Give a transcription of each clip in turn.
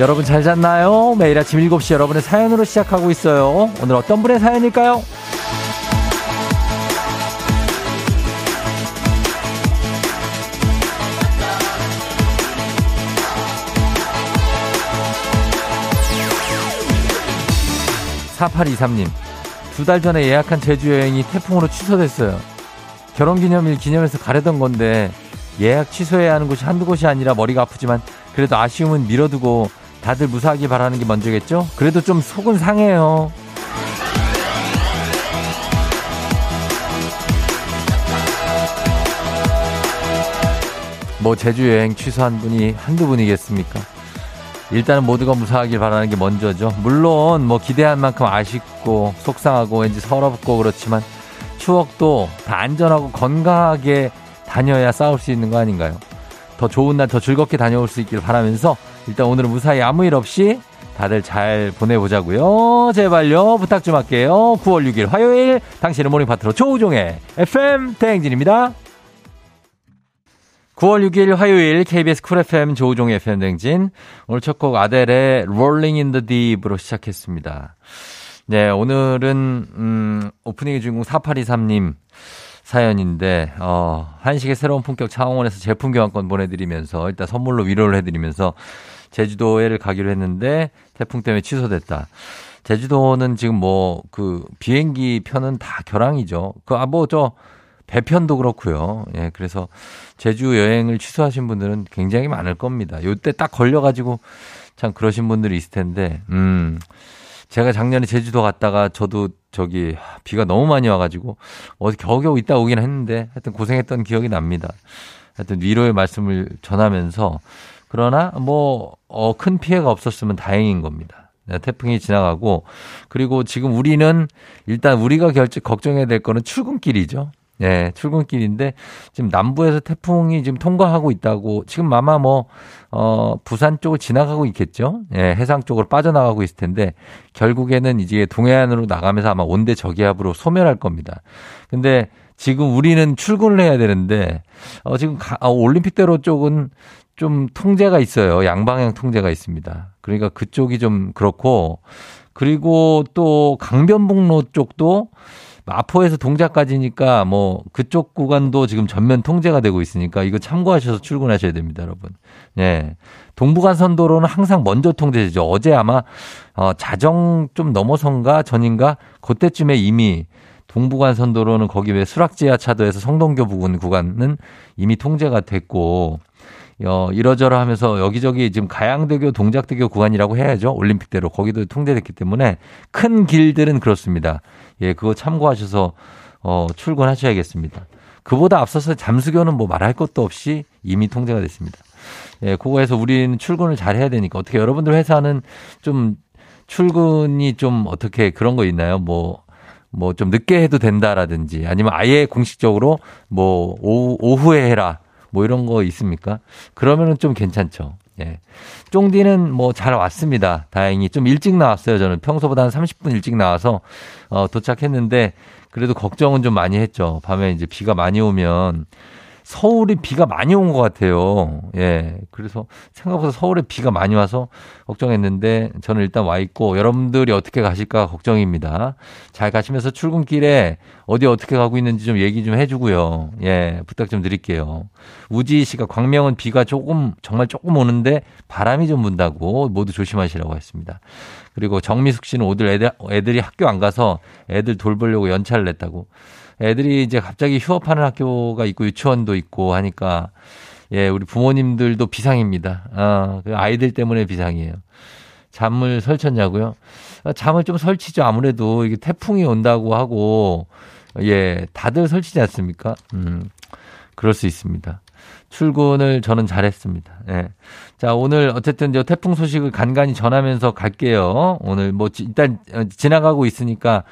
여러분 잘 잤나요? 매일 아침 7시 여러분의 사연으로 시작하고 있어요. 오늘 어떤 분의 사연일까요? 4823님, 두 달 전에 예약한 제주 여행이 태풍으로 취소됐어요. 결혼기념일 기념해서 가려던 건데 예약 취소해야 하는 곳이 한두 곳이 아니라 머리가 아프지만 그래도 아쉬움은 밀어두고 다들 무사하게 바라는 게 먼저겠죠? 그래도 좀 속은 상해요. 뭐 제주 여행 취소한 분이 한두 분이겠습니까? 일단은 모두가 무사하길 바라는 게 먼저죠. 물론 뭐 기대한 만큼 아쉽고 속상하고 왠지 서럽고 그렇지만 추억도 다 안전하고 건강하게 다녀야 싸울 수 있는 거 아닌가요? 더 좋은 날 더 즐겁게 다녀올 수 있길 바라면서 일단 오늘은 무사히 아무 일 없이 다들 잘 보내보자고요. 제발요. 부탁 좀 할게요. 9월 6일 화요일 당신의 morning 파트너 조우종의 FM 대행진입니다. 9월 6일 화요일 KBS 쿨 FM 조우종의 FM 대행진 오늘 첫 곡 아델의 Rolling in the Deep으로 시작했습니다. 네, 오늘은 음, 오프닝의 주인공 4823님 사연인데 어, 한식의 새로운 품격 창원에서 제품 교환권 보내드리면서 일단 선물로 위로를 해드리면서 제주도에를 가기로 했는데 태풍 때문에 취소됐다. 제주도는 지금 뭐 그 비행기 편은 다 결항이죠. 그 아 뭐 저 배편도 그렇고요. 예, 그래서 제주 여행을 취소하신 분들은 굉장히 많을 겁니다. 요때 딱 걸려가지고 참 그러신 분들이 있을 텐데, 음. 제가 작년에 제주도 갔다가 저도 저기 비가 너무 많이 와가지고 어디 겨우겨우 있다 오긴 했는데 하여튼 고생했던 기억이 납니다. 하여튼 위로의 말씀을 전하면서 그러나 뭐, 어, 큰 피해가 없었으면 다행인 겁니다. 네, 태풍이 지나가고 그리고 지금 우리는 일단 우리가 결정 걱정해야 될 거는 출근길이죠. 예, 출근길인데 지금 남부에서 태풍이 지금 통과하고 있다고 지금 아마 뭐, 어, 부산 쪽을 지나가고 있겠죠. 예, 해상 쪽으로 빠져나가고 있을 텐데 결국에는 이제 동해안으로 나가면서 아마 온대 저기압으로 소멸할 겁니다. 근데 지금 우리는 출근을 해야 되는데, 어, 지금 가, 어, 올림픽대로 쪽은 좀 통제가 있어요. 양방향 통제가 있습니다. 그러니까 그쪽이 좀 그렇고, 그리고 또 강변북로 쪽도 마포에서 동작까지니까 뭐 그쪽 구간도 지금 전면 통제가 되고 있으니까 이거 참고하셔서 출근하셔야 됩니다, 여러분. 예. 동부간선도로는 항상 먼저 통제되죠. 어제 아마 어 자정 좀 넘어선가 전인가 그때쯤에 이미 동부간선도로는 거기 왜 수락지하차도에서 성동교 부근 구간은 이미 통제가 됐고 어, 이러저러 하면서 여기저기 지금 가양대교, 동작대교 구간이라고 해야죠. 올림픽대로. 거기도 통제됐기 때문에 큰 길들은 그렇습니다. 예, 그거 참고하셔서 어, 출근하셔야겠습니다. 그보다 앞서서 잠수교는 뭐 말할 것도 없이 이미 통제가 됐습니다. 예, 그거에서 우리는 출근을 잘 해야 되니까 어떻게 여러분들 회사는 좀 출근이 좀 어떻게 그런 거 있나요? 뭐, 뭐 좀 늦게 해도 된다라든지 아니면 아예 공식적으로 뭐 오후, 오후에 해라. 뭐 이런 거 있습니까? 그러면은 좀 괜찮죠. 예. 쫑디는 뭐 잘 왔습니다. 다행히 좀 일찍 나왔어요. 저는 평소보다 한 30분 일찍 나와서 어, 도착했는데 그래도 걱정은 좀 많이 했죠. 밤에 이제 비가 많이 오면 서울이 비가 많이 온 것 같아요. 예. 그래서 생각보다 서울에 비가 많이 와서 걱정했는데 저는 일단 와 있고 여러분들이 어떻게 가실까 걱정입니다. 잘 가시면서 출근길에 어디 어떻게 가고 있는지 좀 얘기 좀 해주고요. 예. 부탁 좀 드릴게요. 우지 씨가 광명은 비가 조금, 정말 조금 오는데 바람이 좀 분다고 모두 조심하시라고 했습니다. 그리고 정미숙 씨는 오늘 애들, 애들이 학교 안 가서 애들 돌보려고 연차를 냈다고. 애들이 이제 갑자기 휴업하는 학교가 있고 유치원도 있고 하니까 예, 우리 부모님들도 비상입니다. 아, 그 아이들 때문에 비상이에요. 잠을 설쳤냐고요? 아, 잠을 좀 설치죠. 아무래도 이게 태풍이 온다고 하고 예, 다들 설치지 않습니까? 음, 그럴 수 있습니다. 출근을 저는 잘했습니다. 예. 자, 오늘 어쨌든 저 태풍 소식을 간간히 전하면서 갈게요. 오늘 뭐 일단 어, 지나가고 있으니까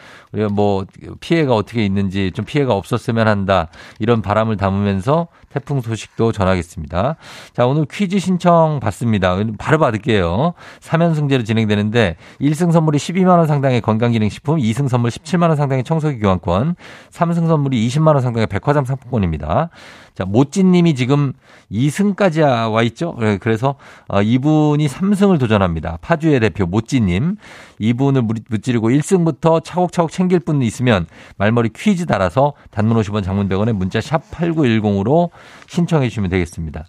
뭐 피해가 어떻게 있는지 좀 피해가 없었으면 한다. 이런 바람을 담으면서 태풍 소식도 전하겠습니다. 자, 오늘 퀴즈 신청 받습니다. 바로 받을게요. 3연승제로 진행되는데 1승 선물이 12만 원 상당의 건강기능식품, 2승 선물 17만 원 상당의 청소기 교환권, 3승 선물이 20만 원 상당의 백화점 상품권입니다. 자, 모찌 님이 지금 지금 2승까지 와 있죠. 네, 그래서 어, 이분이 3승을 도전합니다. 파주의 대표 모찌님 이분을 무찌르고 1승부터 차곡차곡 챙길 분 있으면 말머리 퀴즈 달아서 단문 50원 장문 100원에 문자 샵 8910으로 신청해 주시면 되겠습니다.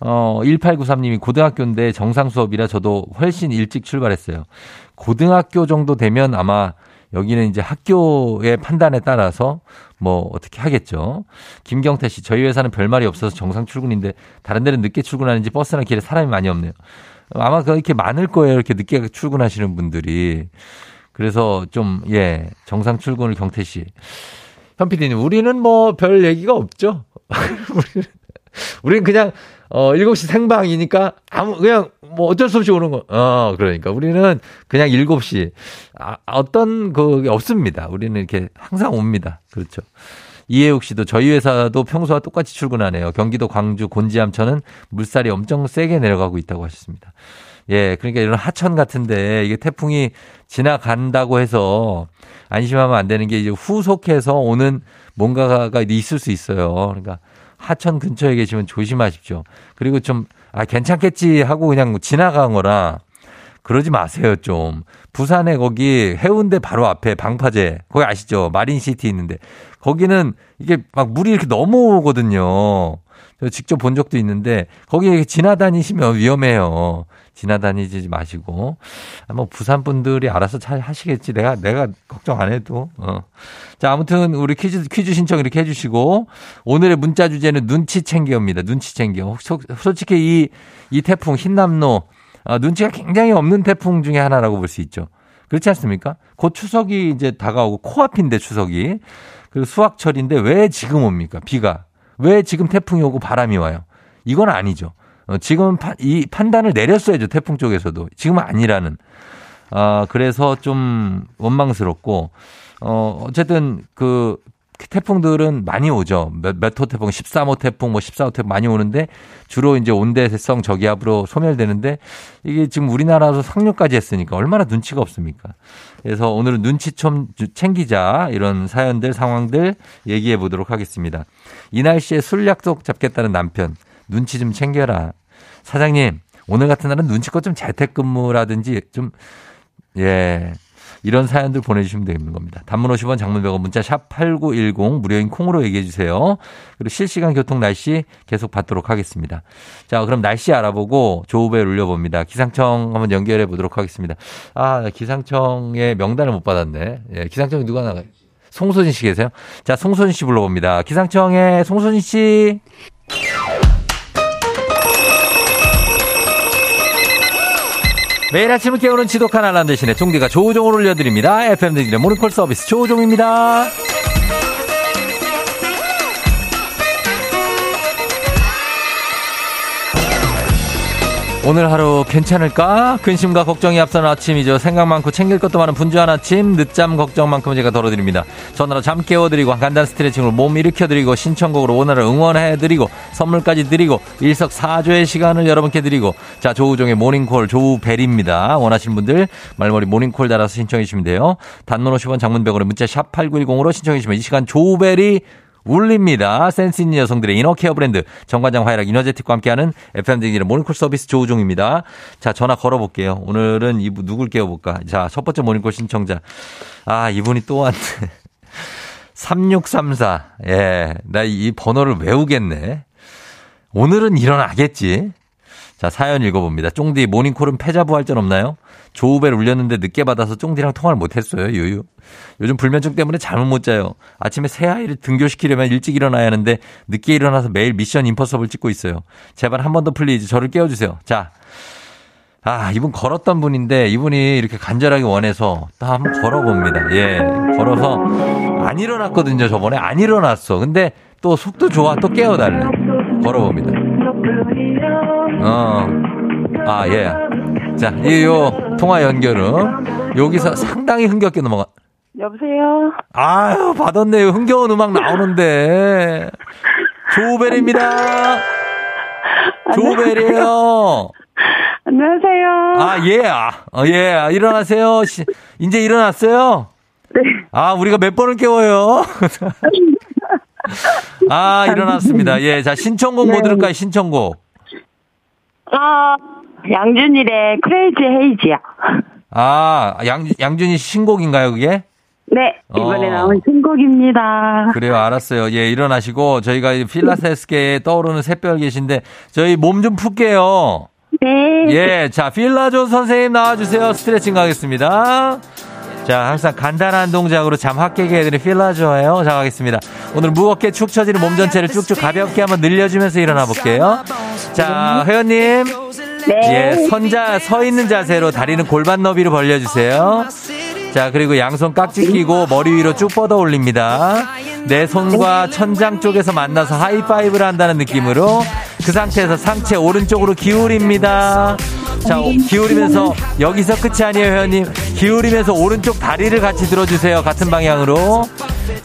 어, 1893님이 고등학교인데 정상 수업이라 저도 훨씬 일찍 출발했어요. 고등학교 정도 되면 아마 여기는 이제 학교의 판단에 따라서 뭐 어떻게 하겠죠. 김경태 씨, 저희 회사는 별말이 없어서 정상 출근인데 다른 데는 늦게 출근하는지 버스나 길에 사람이 많이 없네요. 아마 그렇게 많을 거예요. 이렇게 늦게 출근하시는 분들이. 그래서 좀, 예, 정상 출근을 경태 씨. 현 PD님, 우리는 뭐 별 얘기가 없죠. 우리는, 우리는 그냥 어, 7시 생방이니까 아무, 그냥 뭐 어쩔 수 없이 오는 거. 어, 그러니까 우리는 그냥 7시. 아, 어떤 그게 없습니다. 우리는 이렇게 항상 옵니다. 그렇죠. 이해욱 씨도 저희 회사도 평소와 똑같이 출근하네요. 경기도 광주 곤지암천은 물살이 엄청 세게 내려가고 있다고 하셨습니다. 예, 그러니까 이런 하천 같은데 이게 태풍이 지나간다고 해서 안심하면 안 되는 게 이제 후속해서 오는 뭔가가 있을 수 있어요. 그러니까 하천 근처에 계시면 조심하십시오. 그리고 좀, 아, 괜찮겠지 하고 그냥 지나간 거라 그러지 마세요, 좀. 부산에 거기 해운대 바로 앞에 방파제, 거기 아시죠? 마린시티 있는데. 거기는 이게 막 물이 이렇게 넘어오거든요. 저 직접 본 적도 있는데 거기 지나다니시면 위험해요. 지나다니지 마시고. 뭐 부산 분들이 알아서 잘 하시겠지. 내가 내가 걱정 안 해도. 어. 자, 아무튼 우리 퀴즈 퀴즈 신청 이렇게 해 주시고 오늘의 문자 주제는 눈치 챙겨입니다. 눈치 챙겨. 솔직히 이이 태풍 흰남노 아, 눈치가 굉장히 없는 태풍 중에 하나라고 볼 수 있죠. 그렇지 않습니까? 곧 추석이 이제 다가오고 코앞인데 추석이. 그리고 수학철인데 왜 지금 옵니까? 비가. 왜 지금 태풍이 오고 바람이 와요? 이건 아니죠. 어, 지금 파, 이 판단을 내렸어야죠. 태풍 쪽에서도. 지금은 아니라는. 아, 그래서 좀 원망스럽고, 어, 어쨌든 그 태풍들은 많이 오죠. 몇, 몇 호 태풍, 13호 태풍, 뭐 14호 태풍 많이 오는데 주로 이제 온대성 저기압으로 소멸되는데 이게 지금 우리나라에서 상륙까지 했으니까 얼마나 눈치가 없습니까? 그래서 오늘은 눈치 좀 챙기자 이런 사연들, 상황들 얘기해 보도록 하겠습니다. 이 날씨에 술 약속 잡겠다는 남편 눈치 좀 챙겨라. 사장님, 오늘 같은 날은 눈치껏 좀 재택근무라든지 좀, 예, 이런 사연들 보내주시면 되는 겁니다. 단문 50원 장문 100원 문자 샵 8910 무료인 콩으로 얘기해 주세요. 그리고 실시간 교통 날씨 계속 받도록 하겠습니다. 자, 그럼 날씨 알아보고 조우배 올려봅니다. 기상청 한번 연결해 보도록 하겠습니다. 아, 기상청의 명단을 못 받았네. 예, 기상청 누가 나가요? 송소진 씨 계세요? 자, 송소진 씨 불러봅니다. 기상청의 송소진 씨. 매일 아침을 깨우는 지독한 알람 대신에 종디가 조우종을 올려드립니다. FM 댕진의 모닝콜 서비스 조우종입니다. 오늘 하루 괜찮을까? 근심과 걱정이 앞서는 아침이죠. 생각 많고 챙길 것도 많은 분주한 아침. 늦잠 걱정만큼 제가 덜어드립니다. 전화로 잠 깨워드리고 간단 스트레칭으로 몸 일으켜드리고 신청곡으로 오늘을 응원해드리고 선물까지 드리고 일석사조의 시간을 여러분께 드리고 자 조우종의 모닝콜 조우벨입니다. 원하시는 분들 말머리 모닝콜 달아서 신청해 주시면 돼요. 단문 50원 장문 100원에 문자 샵 8910으로 신청해 주시면 이 시간 조우벨이 울립니다. 센스 있는 여성들의 inner care 브랜드 정관장 화애락 이너제틱과 함께하는 FM 대행진의 모닝콜 서비스 조우종입니다. 자 전화 걸어볼게요. 오늘은 이분 누굴 깨워볼까? 자 첫 번째 모닝콜 신청자. 아 이분이 또 왔네. 3634. 예, 나 이 번호를 외우겠네. 오늘은 일어나겠지. 자, 사연 읽어봅니다. 쫑디 모닝콜은 패자부활전 없나요? 조우벨을 울렸는데 늦게 받아서 쫑디랑 통화를 못했어요. 유유. 요즘 불면증 때문에 잠을 못 자요. 아침에 세 아이를 등교시키려면 일찍 일어나야 하는데 늦게 일어나서 매일 Mission Impossible 찍고 있어요. 제발 한 번 더 please 저를 깨워주세요. 자. 아, 이분 걸었던 분인데 이분이 이렇게 간절하게 원해서 또 한번 걸어봅니다. 예. 걸어서 안 일어났거든요. 저번에 안 일어났어. 근데 또 속도 좋아. 또 깨워달래. 걸어봅니다. 어. 아, 예. 자, 이 요 통화 연결은 여기서 상당히 흥겹게 넘어가. 여보세요? 아유, 받았네요. 흥겨운 음악 나오는데. 조벨입니다. 조벨이에요. 안녕하세요. 아, 예. 아, 어, 예. 일어나세요. 시, 이제 일어났어요? 네. 아, 우리가 몇 번을 깨워요? 아, 일어났습니다. 예, 자, 신청곡 뭐 네. 들을까요? 신청곡. 아, 양준일의 크레이지 헤이지야. 아, 양, 양준이 신곡인가요, 그게? 네, 이번에 어. 나온 신곡입니다. 그래요, 알았어요. 예, 일어나시고, 저희가 이 필라테스계에 떠오르는 샛별 계신데, 저희 몸 좀 풀게요. 네. 예, 자, 필라존 선생님 나와주세요. 스트레칭 가겠습니다. 자, 항상 간단한 동작으로 잠 확 깨게 해드린 필라조예요. 자, 가겠습니다. 오늘 무겁게 축 처지는 몸 전체를 쭉쭉 가볍게 한번 늘려주면서 일어나 볼게요. 자, 회원님. 네. 예, 선자, 서 있는 자세로 다리는 골반 너비로 벌려주세요. 자, 그리고 양손 깍지 끼고 머리 위로 쭉 뻗어 올립니다. 내 손과 천장 쪽에서 만나서 하이파이브를 한다는 느낌으로 그 상태에서 상체 오른쪽으로 기울입니다. 자, 오- 기울이면서 여기서 끝이 아니에요, 회원님. 기울이면서 오른쪽 다리를 같이 들어주세요. 같은 방향으로.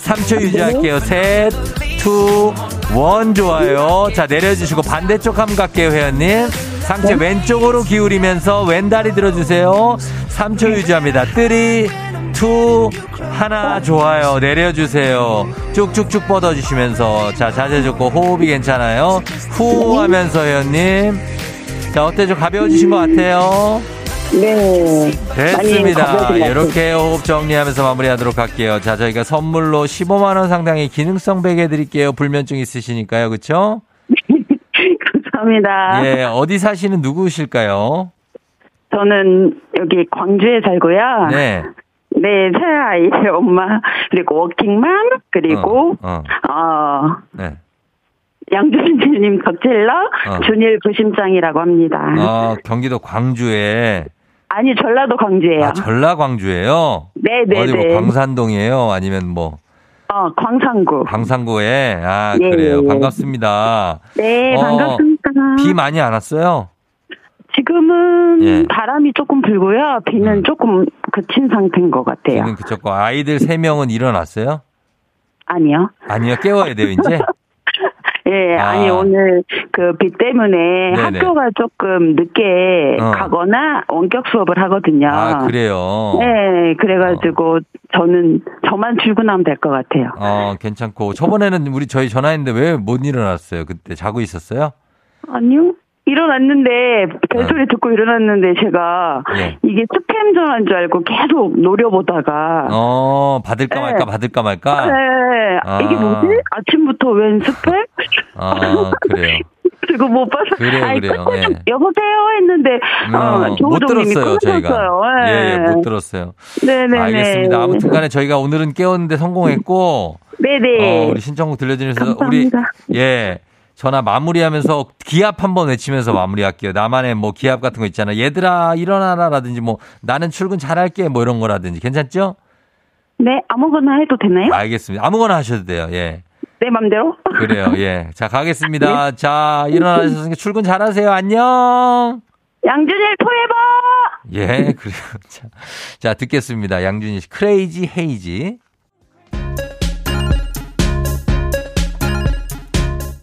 3초 유지할게요. 셋, two, one 좋아요. 자, 내려주시고 반대쪽 한번 갈게요, 회원님. 상체 왼쪽으로 기울이면서 왼 다리 들어주세요. 3초 유지합니다. three, two, 하나 좋아요. 내려주세요. 쭉쭉쭉 뻗어주시면서. 자, 자세 좋고 호흡이 괜찮아요. 후 하면서 회원님. 자, 어때? 좀 가벼워지신 것 같아요? 네. 됐습니다. 이렇게 호흡 정리하면서 마무리하도록 할게요. 자, 저희가 선물로 15만 원 상당의 기능성 베개 드릴게요. 불면증 있으시니까요. 그렇죠? 감사합니다. 예, 어디 사시는 누구실까요? 저는 여기 광주에 살고요. 네. 네, 새 아이 엄마, 그리고 워킹맘, 그리고, 어, 어, 네. 양준일님 덕질러, 어. 준일 부심장이라고 합니다. 어, 경기도 광주에 아니, 전라도 광주예요. 아, 전라 광주예요. 네네네. 어디 뭐 광산동이에요? 아니면 뭐 어, 광산구. 광산구에 아, 네. 그래요. 반갑습니다. 네, 어, 반갑습니다. 비 많이 안 왔어요? 지금은 예. 바람이 조금 불고요. 비는 음. 조금 그친 상태인 것 같아요. 지금 그쳤고 아이들 3명은 일어났어요? 아니요. 아니요. 깨워야 돼요, 이제. 예, 아. 아. 니 오늘 그 비 때문에 네네. 학교가 조금 늦게 어. 가거나 원격 수업을 하거든요. 아, 그래요. 네, 그래가지고 저는 저만 출근하면 될 것 같아요. 어, 괜찮고. 저번에는 우리 저희 전화했는데 왜 못 일어났어요? 그때 자고 있었어요? 아니요. 일어났는데 벨소리 듣고 일어났는데 제가 아. 예. 이게 스팸 전화인 줄 알고 계속 노려보다가 어, 받을까 네. 말까 받을까 말까? 네, 아. 이게 뭐지? 아침부터 웬 스팸? 아, 그래요. 그리고 못 봐서 그래요, 아니, 그래요. 예. 여보세요 했는데 어, 어, 못 들었어요, 저희가. 끊으셨어요. 예, 예. 예, 못 들었어요. 네네네. 알겠습니다. 아무튼 간에 저희가 오늘은 깨웠는데 성공했고, 네네. 어, 우리 신청곡 우리, 감사합니다. 예. 전화 마무리하면서 기합 한번 외치면서 마무리할게요. 나만의 뭐 기합 같은 거 있잖아. 얘들아, 일어나라라든지 뭐 나는 출근 잘할게 뭐 이런 거라든지 괜찮죠? 네, 아무거나 해도 되나요? 알겠습니다. 아무거나 하셔도 돼요. 예. 내 맘대로? 그래요. 예. 자, 네. 가겠습니다. 자, 일어나셨으니까 출근 잘하세요. 안녕! 양준일 포에버! 예, 그래요. 자, 자, 듣겠습니다. 양준일 씨. Crazy Hazy.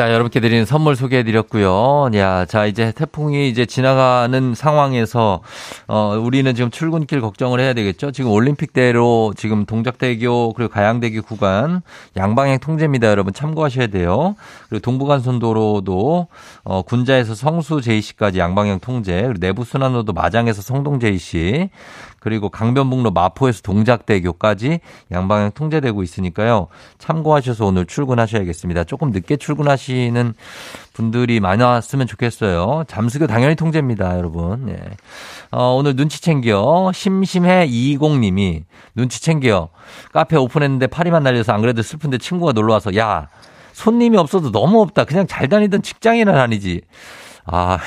자, 여러분께 드리는 선물 소개해 드렸고요. 야, 자, 이제 태풍이 이제 지나가는 상황에서 어 우리는 지금 출근길 걱정을 해야 되겠죠. 지금 올림픽대로 지금 동작대교 그리고 가양대교 구간 양방향 통제입니다. 여러분 참고하셔야 돼요. 그리고 동부간선도로도 어 군자에서 성수 제이시까지 양방향 통제, 그리고 내부 순환로도 마장에서 성동 제이시 그리고 강변북로 마포에서 동작대교까지 양방향 통제되고 있으니까요. 참고하셔서 오늘 출근하셔야겠습니다. 조금 늦게 출근하시는 분들이 많았으면 좋겠어요. 잠수교 당연히 통제입니다, 여러분. 네. 어, 오늘 눈치 챙겨 심심해 20님이 눈치 챙겨 카페 오픈했는데 파리만 날려서 안 그래도 슬픈데 친구가 놀러 와서 야 손님이 없어도 너무 없다. 그냥 잘 다니던 직장이나 다니지. 아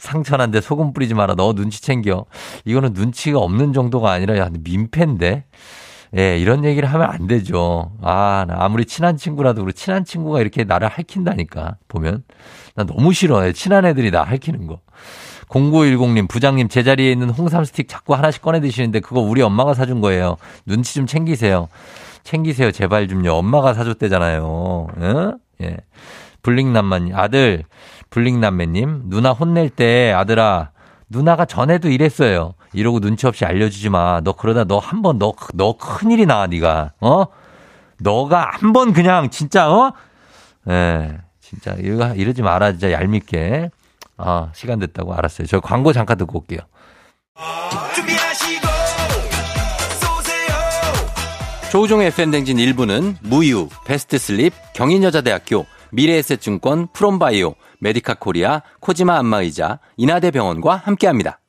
상처난데 소금 뿌리지 마라. 너 눈치 챙겨. 이거는 눈치가 없는 정도가 아니라 야 민폐인데. 예, 이런 얘기를 하면 안 되죠. 아, 나 아무리 친한 친구라도 우리 친한 친구가 이렇게 나를 할킨다니까. 보면. 나 너무 싫어. 친한 애들이 나 할키는 거. 0910님, 부장님 제자리에 있는 홍삼 스틱 자꾸 하나씩 꺼내 드시는데 그거 우리 엄마가 사준 거예요. 눈치 좀 챙기세요. 챙기세요. 제발 좀요. 엄마가 사줬대잖아요. 응? 예. 블링남만 아들, 블링남매님, 누나 혼낼 때 아들아, 누나가 전에도 이랬어요. 이러고 눈치 없이 알려주지 마. 너 그러다 너 한 번 너, 너 큰일이 나, 네가 어? 너가 한 번 그냥 진짜, 어? 예, 진짜, 이거 이러지 마라. 진짜 얄밉게. 아, 시간 됐다고 알았어요. 저 광고 잠깐 듣고 올게요. 조우종의 FM대행진 1부는 무유, 베스트 슬립, 경인여자대학교, 미래에셋증권, 프롬바이오, 메디카 코리아, 코지마 안마의자, 인하대병원과 함께합니다.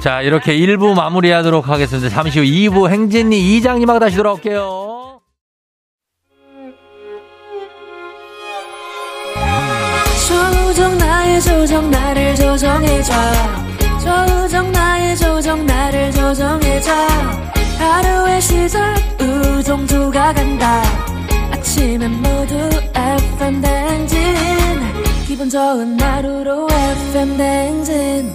자, 이렇게 1부 마무리하도록 하겠습니다. 잠시 후 2부 행진이 이장님하고 다시 돌아올게요. 조정 나의 조정 나를 조정해줘 조정 나의 조정 나를 조정해줘 하루의 시절 우정조가 간다 아침엔 모두 FM 댕진 기분 좋은 하루로 FM 댕진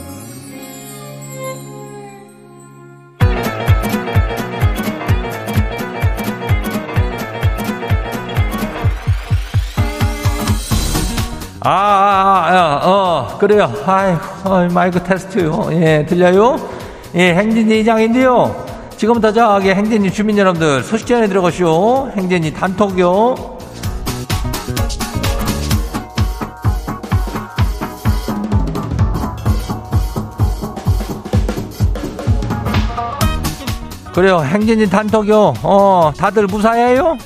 아, 아, 아, 어, 그래요. 아이 어, 마이크 테스트요. 예, 들려요? 예, 행진이 이장인데요. 지금부터 저기 행진이 주민 여러분들 소식 전해 들어가시오. 행진이 단톡요. 그래요. 행진이 단톡요. 어, 다들 무사해요?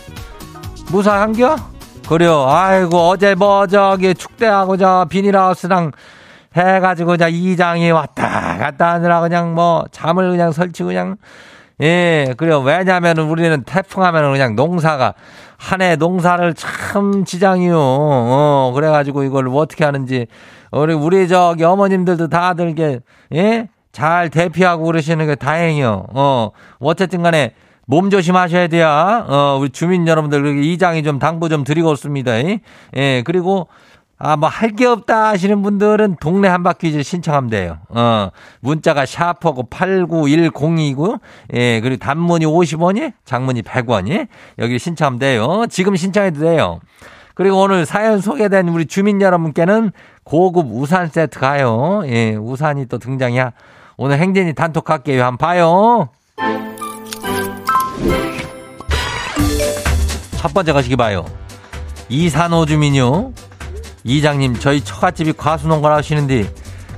무사한겨? 그래요. 아이고, 어제 뭐, 저기, 축대하고, 저, 비닐하우스랑 해가지고, 저, 이장이 왔다 갔다 하느라 그냥 뭐, 잠을 그냥 설치고 그냥, 예, 그래요. 왜냐면은 우리는 태풍 하면은 그냥 농사가, 한 해 농사를 참 지장이요. 어, 그래가지고 이걸 어떻게 하는지, 우리, 우리 저기 어머님들도 다들 게, 예? 잘 대피하고 그러시는 게 다행이요. 어, 어쨌든 간에, 몸 조심하셔야 돼요. 어, 우리 주민 여러분들, 이장이 좀 당부 좀 드리고 있습니다. 예, 그리고, 아, 뭐, 할 게 없다 하시는 분들은 동네 한 바퀴 신청하면 돼요. 어, 문자가 샤프하고 89102고, 예, 그리고 단문이 50원이, 장문이 100원이, 여기 신청하면 돼요. 지금 신청해도 돼요. 그리고 오늘 사연 소개된 우리 주민 여러분께는 고급 우산 세트 가요. 예, 우산이 또 등장이야. 오늘 행진이 단톡 할게요. 한번 봐요. 첫 번째 가시기 봐요. 이산호 주민요. 이장님, 저희 처갓집이 과수농가를 하시는데,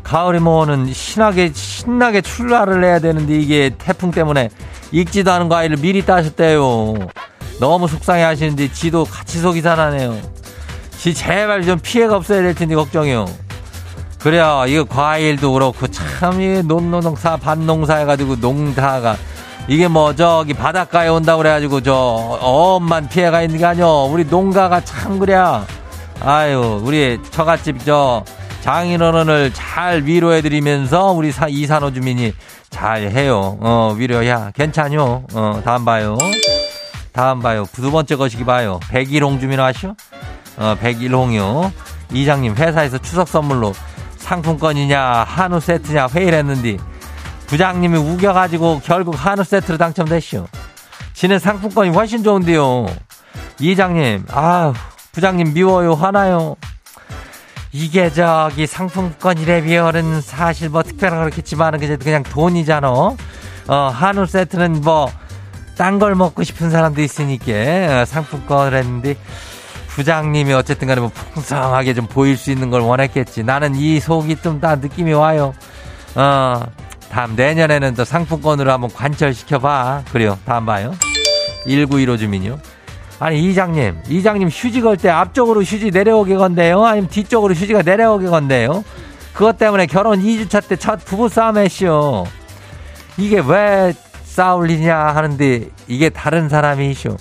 가을에 모으는 신나게, 신나게 출하를 해야 되는데, 이게 태풍 때문에 익지도 않은 과일을 미리 따셨대요. 너무 속상해 하시는데, 지도 같이 속이 산하네요. 지 제발 좀 피해가 없어야 될 텐데, 걱정이요. 그래요. 이거 과일도 그렇고, 참, 이 논노농사, 반농사 해가지고, 농사가. 이게 뭐 저기 바닷가에 온다 그래가지고 저 엄만 피해가 있는 게 아니오 우리 농가가 참 그래 아유 우리 처갓집 저 장인어른을 잘 위로해드리면서 우리 사, 이산호 주민이 잘 해요. 어, 위로야. 괜찮요. 어, 다음 봐요. 다음 봐요. 두 번째 거시기 봐요. 백일홍 주민 아시오? 어, 백일홍이요. 이장님, 회사에서 추석 선물로 상품권이냐, 한우 세트냐 회의를 했는데, 부장님이 우겨가지고 결국 한우 세트로 당첨됐시오. 지는 상품권이 훨씬 좋은데요. 이장님, 아 부장님 미워요, 화나요. 이게 저기 상품권이래 비열은 사실 뭐 특별한 그렇겠지만 은 그냥 돈이잖아. 어, 한우 세트는 뭐 딴 걸 먹고 싶은 사람도 있으니까 어, 상품권을 했는데 부장님이 어쨌든 간에 뭐 풍성하게 좀 보일 수 있는 걸 원했겠지. 나는 이 속이 좀 다 느낌이 와요. 어, 다음 내년에는 또 상품권으로 한번 관철시켜봐. 그래요. 다음 봐요. 1915 주민요. 아니 이장님, 이장님 휴지 걸 때 앞쪽으로 휴지 내려오게 건데요? 아니면 뒤쪽으로 휴지가 내려오게 건데요? 그것 때문에 결혼 2주차 때 첫 부부 싸움 했쇼. 이게 왜 싸울 일이냐 하는데 이게 다른 사람이쇼.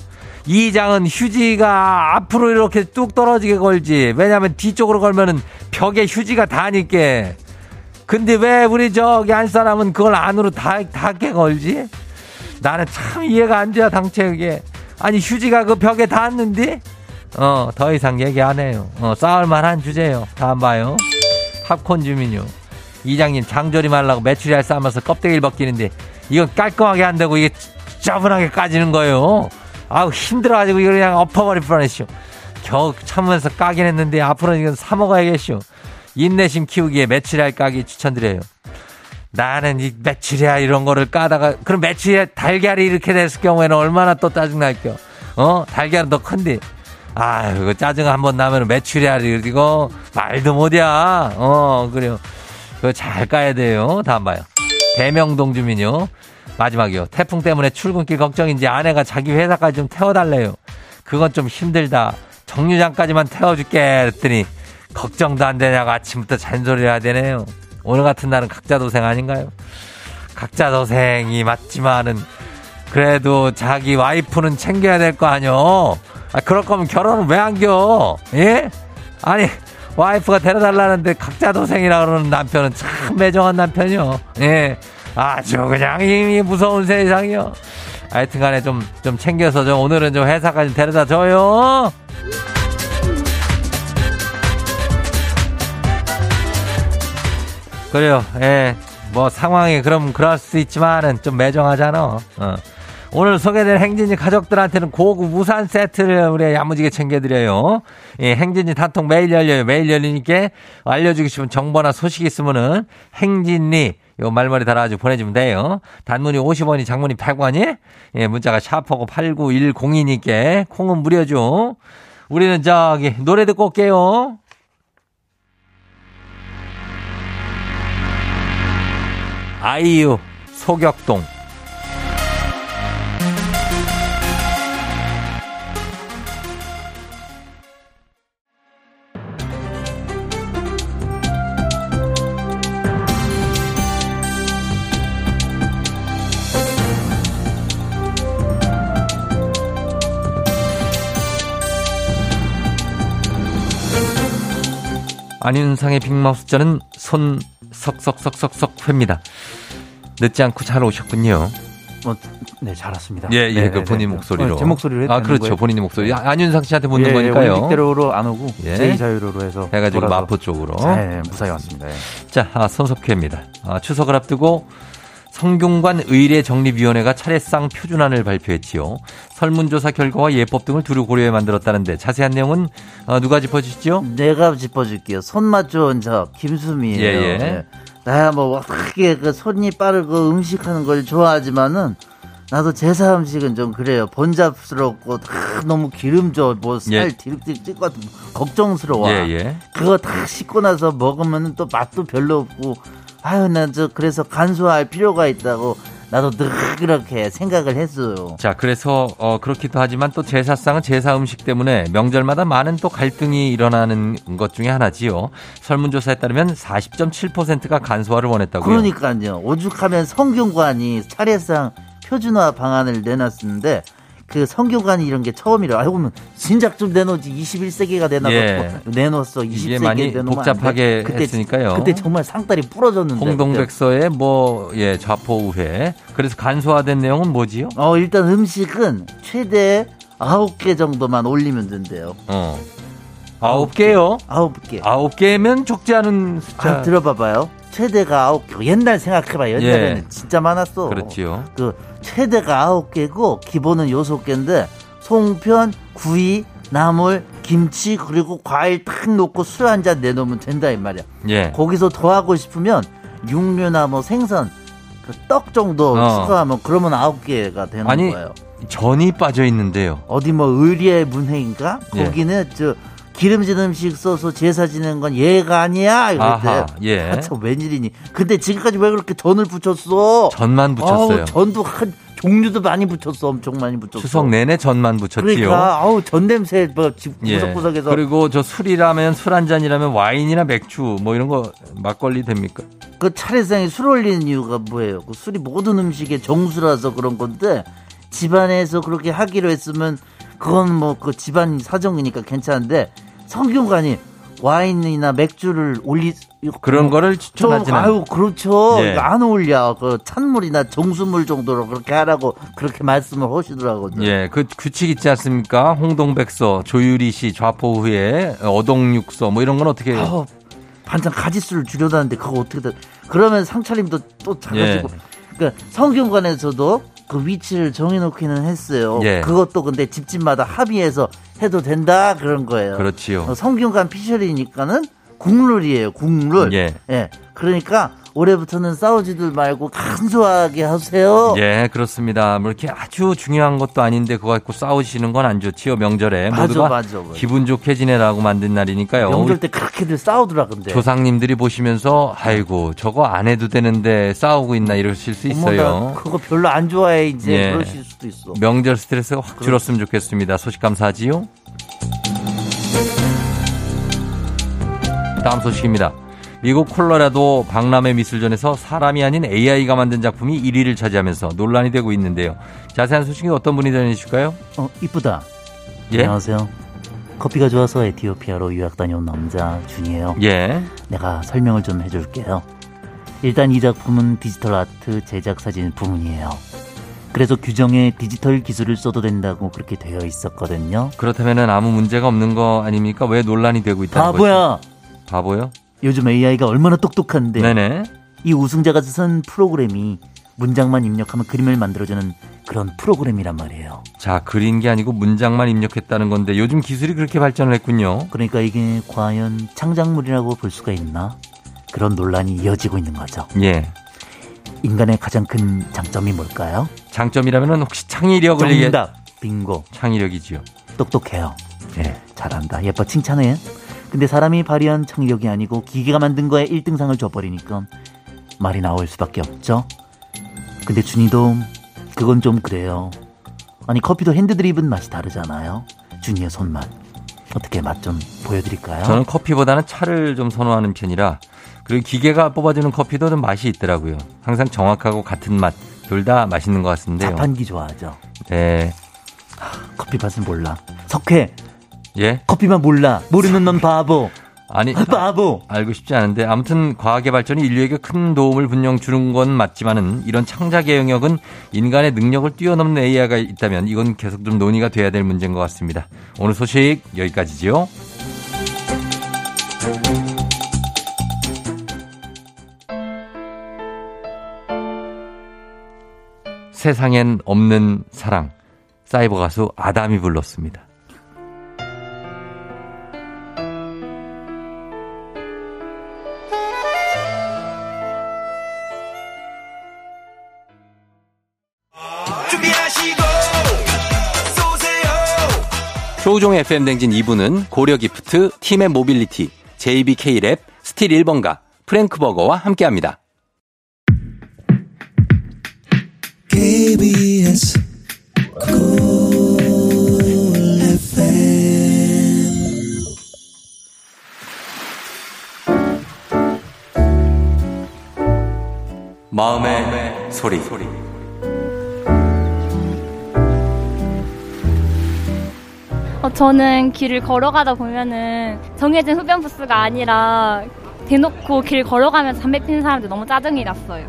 이장은 휴지가 앞으로 이렇게 뚝 떨어지게 걸지. 왜냐면 뒤쪽으로 걸면은 벽에 휴지가 닿으니까. 근데 왜 우리 저기 한 사람은 그걸 안으로 다, 닿게 걸지? 나는 참 이해가 안 돼요, 당최 그게. 아니, 휴지가 그 벽에 닿았는데? 어, 더 이상 얘기 안 해요. 어, 싸울 만한 주제요. 다음 봐요. 팝콘 주민요. 이장님, 장조림 하려고 메추리알 싸면서 껍데기를 벗기는데, 이건 깔끔하게 안 되고, 이게 짜분하게 까지는 거예요. 아우, 힘들어가지고, 이거 그냥 엎어버릴 뻔했쇼. 겨우 참으면서 까긴 했는데, 앞으로는 이건 사 먹어야겠쇼. 인내심 키우기에 메추리알 까기 추천드려요. 나는 이 메추리알 이런 거를 까다가 그럼 메추리알 달걀이 이렇게 됐을 경우에는 얼마나 또 짜증 날겨. 어? 달걀은 더 큰데. 아유, 그 짜증 한번 나면 메추리알이 이거 말도 못이야. 어, 그래요. 그거 잘 까야 돼요. 다음 봐요. 대명동 주민요. 마지막이요. 태풍 때문에 출근길 걱정인지 아내가 자기 회사까지 좀 태워달래요. 그건 좀 힘들다. 정류장까지만 태워줄게. 그랬더니 걱정도 안 되냐고 아침부터 잔소리 해야 되네요. 오늘 같은 날은 각자 도생 아닌가요? 각자 도생이 맞지만은 그래도 자기 와이프는 챙겨야 될 거 아니요. 아, 그럴 거면 결혼은 왜 안겨? 예? 아니 와이프가 데려달라는데 각자 도생이라 그러는 남편은 참 매정한 남편이요. 예. 아주 그냥 이 무서운 세상이요. 하여튼 간에 좀, 좀 챙겨서 좀 오늘은 좀 회사까지 데려다 줘요. 그래요. 예. 뭐 상황이 그럼 그럴 수 있지만은 좀 매정하잖아. 어. 오늘 소개된 행진이 가족들한테는 고급 우산 세트를 우리 야무지게 챙겨드려요. 예, 행진이 단통 매일 열려요. 매일 열리니까 알려주고 싶은 정보나 소식 있으면은 행진이 요 말머리 달아가지고 보내주면 돼요. 단문이 50원이 장문이 100원이 예, 문자가 샤퍼고 89102니까 콩은 무료죠. 우리는 저기 노래 듣고 올게요. 아이유 소격동. 안윤상의 빅마우스 저는 손 석석석석석 회입니다. 늦지 않고 잘 오셨군요. 어, 네, 잘 왔습니다. 예, 예, 네, 그 네, 본인 네. 목소리로. 어, 제 목소리로 아, 그렇죠. 거예요? 본인의 목소리. 아, 안윤상 씨한테 묻는 예, 거니까요. 올림픽대로로 안 오고 예. 제2자유로로 해서 해가지고 마포 쪽으로. 네, 무사히 왔습니다. 예. 자, 아, 손석회입니다. 아, 추석을 앞두고 성균관 의례정립위원회가 차례상 표준안을 발표했지요. 설문조사 결과와 예법 등을 두루 고려해 만들었다는데 자세한 내용은 어, 누가 짚어주시죠? 내가 짚어줄게요. 손맛 좋은 저 김수미예요. 예, 예. 예. 나야 뭐 크게 그 손이 빠르고 음식하는 걸 좋아하지만은 나도 제사 음식은 좀 그래요. 번잡스럽고 다 너무 기름져 뭐살 예. 디룩디룩 찍고 같은 걱정스러워. 예, 예. 그거 다 씻고 나서 먹으면 또 맛도 별로 없고 아유 나 저 그래서 간소할 필요가 있다고 나도 늘 그렇게 생각을 했어요. 자, 그래서 어, 그렇기도 하지만 또 제사상은 제사 음식 때문에 명절마다 많은 또 갈등이 일어나는 것 중에 하나지요. 설문조사에 따르면 40.7%가 간소화를 원했다고요. 그러니까요. 오죽하면 성균관이 차례상 표준화 방안을 내놨는데 그 성균관이 이런 게 처음이라 알고 보면 진작 좀 내놓지 21세기가 되나 예. 고 내놓았어 이게 20세기에 많이 내놓으면 안 복잡하게 돼. 그때, 했으니까요. 그때 정말 상다리 부러졌는데 홍동백서의 뭐, 예, 좌포 우회. 그래서 간소화된 내용은 뭐지요? 어 일단 음식은 최대 9개 정도만 올리면 된대요 어. 아홉 개요? 9개 아홉 개면 적지 않은 숫자. 아, 들어봐봐요 최대가 9개 옛날 생각해봐 옛날에는 예. 진짜 많았어 그렇지요. 그 최대가 아홉 개고 기본은 여섯 개인데 송편, 구이, 나물, 김치 그리고 과일 탁 놓고 술 한 잔 내놓으면 된다 이 말이야. 예. 거기서 더 하고 싶으면 육류나 뭐 생선, 그 떡 정도 어. 추가하면 그러면 아홉 개가 되는 아니, 거예요. 전이 빠져 있는데요. 어디 뭐 의리의 문회인가? 예. 거기는 저 기름진 음식 써서 제사 지내는 건 얘가 아니야 때. 예. 아, 참 웬일이니? 근데 지금까지 왜 그렇게 전을 붙였어? 전만 붙였어요. 아우, 전도 한 종류도 많이 붙였어. 엄청 많이 붙였어. 추석 내내 전만 붙였지요. 그러니까 아우 전 냄새 뭐 집- 예. 구석구석에서 그리고 저 술이라면 술 한 잔이라면 와인이나 맥주 뭐 이런 거 막걸리 됩니까? 그 차례상에 술 올리는 이유가 뭐예요? 그 술이 모든 음식의 정수라서 그런 건데 집안에서 그렇게 하기로 했으면 그건 뭐 그 집안 사정이니까 괜찮은데 성균관이 와인이나 맥주를 올리 그런 거를 좀 추천하지는 아유 그렇죠 예. 안 어울려 그 찬물이나 정수물 정도로 그렇게 하라고 그렇게 말씀을 하시더라고요. 예, 그 규칙 있지 않습니까? 홍동백서, 조유리 씨, 좌포 후에, 어동육서 뭐 이런 건 어떻게 해요? 아우, 반찬 가지수를 줄여다는데 그거 어떻게 돼? 그러면 상차림도 또 작아지고. 예. 그러니까 성균관에서도 그 위치를 정해놓기는 했어요. 예. 그것도 근데 집집마다 합의해서 해도 된다 그런 거예요. 그렇지요. 어, 성균관 피셜이니까는 국룰이에요. 국룰. 예. 그러니까 올해부터는 싸우지들 말고 간소하게 하세요. 예, 그렇습니다. 뭐 이렇게 아주 중요한 것도 아닌데 그거 갖고 싸우시는 건 안 좋지요. 명절에 맞아, 모두가 맞아, 맞아. 기분 좋게 지내라고 만든 날이니까요. 명절 때 그렇게들 싸우더라 근데. 조상님들이 보시면서 아이고 저거 안 해도 되는데 싸우고 있나 이러실 수 어머, 나 있어요. 그거 별로 안 좋아해 이제 예. 그러실 수도 있어. 명절 스트레스가 확 줄었으면 좋겠습니다. 소식 감사하지요. 다음 소식입니다. 미국 콜로라도 박람회 미술전에서 사람이 아닌 AI가 만든 작품이 1위를 차지하면서 논란이 되고 있는데요. 자세한 소식은 어떤 분이 전해주실까요? 어 이쁘다. 예? 안녕하세요. 커피가 좋아서 에티오피아로 유학 다녀온 남자 준이에요. 예. 내가 설명을 좀 해줄게요. 일단 이 작품은 디지털 아트 제작 사진 부문이에요. 그래서 규정에 디지털 기술을 써도 된다고 그렇게 되어 있었거든요. 그렇다면 아무 문제가 없는 거 아닙니까? 왜 논란이 되고 있다는 거죠? 바보야! 바보요? 요즘 AI가 얼마나 똑똑한데 네네. 이 우승자가 쓴 프로그램이 문장만 입력하면 그림을 만들어주는 그런 프로그램이란 말이에요. 자, 그린 게 아니고 문장만 입력했다는 건데 요즘 기술이 그렇게 발전을 했군요. 그러니까 이게 과연 창작물이라고 볼 수가 있나? 그런 논란이 이어지고 있는 거죠. 예. 인간의 가장 큰 장점이 뭘까요? 장점이라면 혹시 창의력을 정답! 빙고. 창의력이지요. 똑똑해요. 예, 잘한다. 예뻐 칭찬해. 근데 사람이 발휘한 창의력이 아니고 기계가 만든 거에 1등상을 줘버리니까 말이 나올 수밖에 없죠. 근데 준이도 그건 좀 그래요. 아니 커피도 핸드드립은 맛이 다르잖아요. 준이의 손맛. 어떻게 맛 좀 보여드릴까요? 저는 커피보다는 차를 좀 선호하는 편이라 그리고 기계가 뽑아주는 커피도 좀 맛이 있더라고요. 항상 정확하고 같은 맛. 둘 다 맛있는 것 같은데요. 자판기 좋아하죠. 네. 커피 맛은 몰라. 석회 예? 커피만 몰라. 모르는 넌 바보. 아니, 바보. 알고 싶지 않은데 아무튼 과학의 발전이 인류에게 큰 도움을 분명 주는 건 맞지만은 이런 창작의 영역은 인간의 능력을 뛰어넘는 AI가 있다면 이건 계속 좀 논의가 돼야 될 문제인 것 같습니다. 오늘 소식 여기까지지요. 세상엔 없는 사랑 사이버 가수 아담이 불렀습니다. 조우종의 FM 대행진 2부는 고려기프트, 티맵 모빌리티, JBK랩, 스틸 1번가, 프랭크버거와 함께합니다. KBS 마음의, 소리. 어, 저는 길을 걸어가다 보면은 정해진 흡연 부스가 아니라 대놓고 길 걸어가면서 담배 피는 사람들 너무 짜증이 났어요.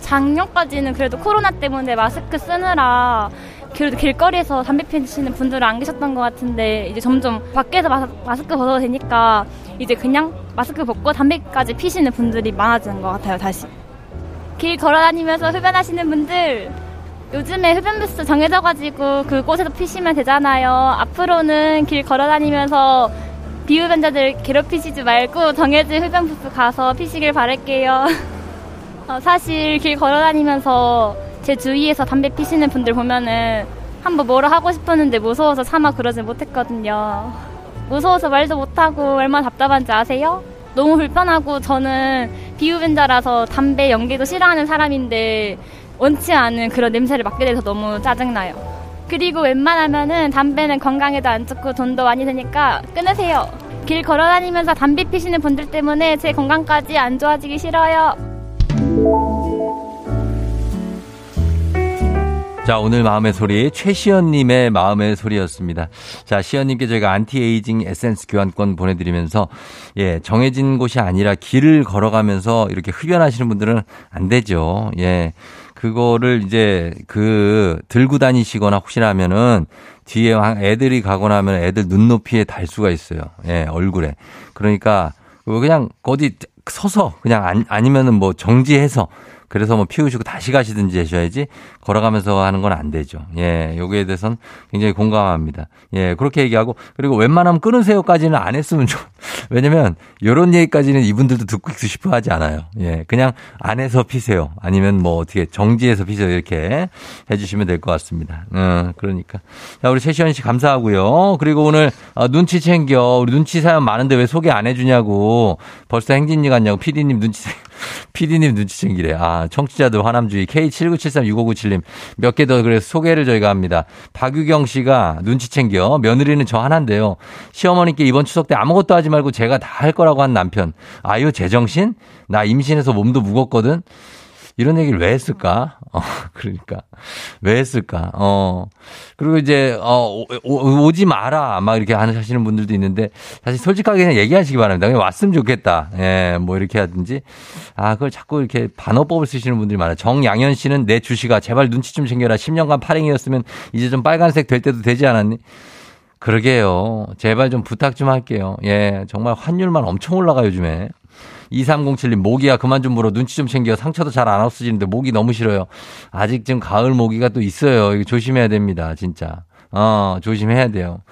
작년까지는 그래도 코로나 때문에 마스크 쓰느라 그래도 길거리에서 담배 피시는 분들은 안 계셨던 것 같은데 이제 점점 밖에서 마스, 크 벗어도 되니까 이제 그냥 마스크 벗고 담배까지 피시는 분들이 많아지는 것 같아요 다시 길 걸어다니면서 흡연하시는 분들 요즘에 흡연 부스 정해져가지고 그곳에서 피시면 되잖아요 앞으로는 길 걸어다니면서 비흡연자들 괴롭히시지 말고 정해진 흡연 부스 가서 피시길 바랄게요 어, 사실 길 걸어다니면서 제 주위에서 담배 피시는 분들 보면은 한번 뭐라 하고 싶었는데 무서워서 차마 그러지 못했거든요. 무서워서 말도 못하고 얼마나 답답한지 아세요? 너무 불편하고 저는 비흡연자라서 담배 연기도 싫어하는 사람인데 원치 않은 그런 냄새를 맡게 돼서 너무 짜증나요. 그리고 웬만하면은 담배는 건강에도 안 좋고 돈도 많이 드니까 끊으세요. 길 걸어다니면서 담배 피시는 분들 때문에 제 건강까지 안 좋아지기 싫어요. 자, 오늘 마음의 소리 최시연님의 마음의 소리였습니다. 자, 시연님께 저희가 안티에이징 에센스 교환권 보내드리면서 예 정해진 곳이 아니라 길을 걸어가면서 이렇게 흡연하시는 분들은 안 되죠. 예. 그거를 이제 그 들고 다니시거나 혹시나 하면은 뒤에 애들이 가거나 하면 애들 눈높이에 달 수가 있어요. 예, 얼굴에. 그러니까 그냥 어디 서서 그냥 아니면은 뭐 정지해서 그래서 뭐 피우시고 다시 가시든지 하셔야지 걸어가면서 하는 건 안 되죠. 예, 요거에 대해서는 굉장히 공감합니다. 예, 그렇게 얘기하고 그리고 웬만하면 끊으세요까지는 안 했으면 좀 왜냐면 요런 얘기까지는 이분들도 듣고 싶어 하지 않아요. 예, 그냥 안에서 피세요. 아니면 뭐 어떻게 정지해서 피세요. 이렇게 해주시면 될 것 같습니다. 음, 그러니까. 자, 우리 최시현 씨 감사하고요. 그리고 오늘 어, 눈치 챙겨. 우리 눈치 사연 많은데 왜 소개 안 해주냐고 벌써 행진이 갔냐고 피디님 눈치 피디님 눈치 챙기래. 아, 청취자들 화남주의 K79736597님 몇 개 더 그래서 소개를 저희가 합니다. 박유경 씨가 눈치 챙겨. 며느리는 저 하나인데요. 시어머니께 이번 추석 때 아무것도 하지 말고 제가 다 할 거라고 한 남편. 아유, 제정신? 나 임신해서 몸도 무겁거든? 이런 얘기를 왜 했을까? 어, 그러니까. 왜 했을까? 어. 그리고 이제, 어, 오, 지 마라. 막 이렇게 하시는 분들도 있는데, 사실 솔직하게 그냥 얘기하시기 바랍니다. 그냥 왔으면 좋겠다. 예, 뭐 이렇게 하든지. 아, 그걸 자꾸 이렇게 반어법을 쓰시는 분들이 많아요. 정양현 씨는 내 주시가 제발 눈치 좀 챙겨라. 10년간 팔행이었으면 이제 좀 빨간색 될 때도 되지 않았니? 그러게요. 제발 좀 부탁 좀 할게요. 예, 정말 환율만 엄청 올라가 요즘에. 2307님, 모기야 그만 좀 물어. 눈치 좀 챙겨. 상처도 잘 안 없어지는데 모기 너무 싫어요. 아직 지금 가을 모기가 또 있어요. 이거 조심해야 됩니다. 진짜. 어, 조심해야 돼요.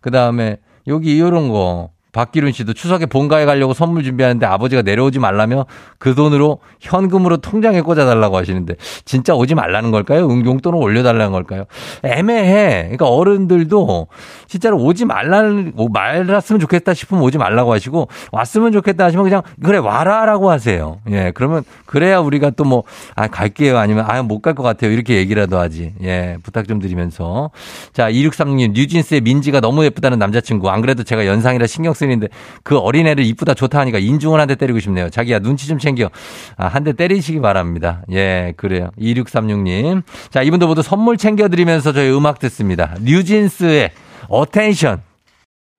그 다음에 여기 이런 거. 박기룬 씨도 추석에 본가에 가려고 선물 준비하는데 아버지가 내려오지 말라며 그 돈으로 현금으로 통장에 꽂아달라고 하시는데 진짜 오지 말라는 걸까요? 용돈을 올려달라는 걸까요? 애매해. 그러니까 어른들도 진짜로 오지 말라는, 말았으면 좋겠다 싶으면 오지 말라고 하시고 왔으면 좋겠다 하시면 그냥 그래 와라라고 하세요. 예. 그러면 그래야 우리가 또 뭐, 아, 갈게요. 아니면 아, 못 갈 것 같아요. 이렇게 얘기라도 하지. 예. 부탁 좀 드리면서. 자, 2636님, 뉴진스의 민지가 너무 예쁘다는 남자친구. 안 그래도 제가 연상이라 신경 쓰이는데 그 어린애를 이쁘다 좋다 하니까 인중을 한 대 때리고 싶네요. 자기야 눈치 좀 챙겨. 아, 한 대 때리시기 바랍니다. 예, 그래요. 2636님. 자, 이분도 모두 선물 챙겨드리면서 저희 음악 듣습니다. 뉴진스의 어텐션.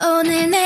오늘 내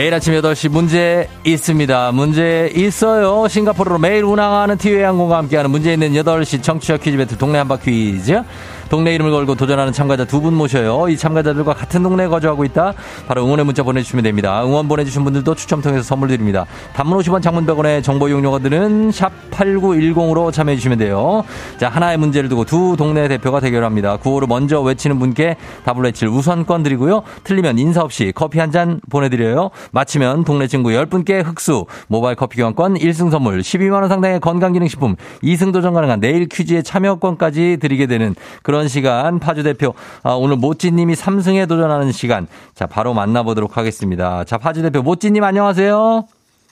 매일 아침 8시 문제 있습니다. 문제 있어요. 싱가포르로 매일 운항하는 티웨이 항공과 함께하는 문제 있는 8시 청취자 퀴즈 배틀 동네 한바 퀴즈. 동네 이름을 걸고 도전하는 참가자 두 분 모셔요. 이 참가자들과 같은 동네에 거주하고 있다. 바로 응원의 문자 보내주시면 됩니다. 응원 보내주신 분들도 추첨 통해서 선물 드립니다. 단문 50원 장문 100원의 정보 이용료가 드는 샵 8910으로 참여해주시면 돼요. 자, 하나의 문제를 두고 두 동네 대표가 대결합니다. 구호를 먼저 외치는 분께 답을 외칠 우선권 드리고요. 틀리면 인사 없이 커피 한 잔 보내드려요. 마치면 동네 친구 10분께 흑수, 모바일 커피 교환권 1승 선물, 12만원 상당의 건강기능식품, 2승 도전 가능한 내일 퀴즈에 참여권까지 드리게 되는 그런 시간. 파주 대표, 아, 오늘 모찌님이 3승에 도전하는 시간. 자, 바로 만나보도록 하겠습니다. 자, 파주 대표 모찌님 안녕하세요.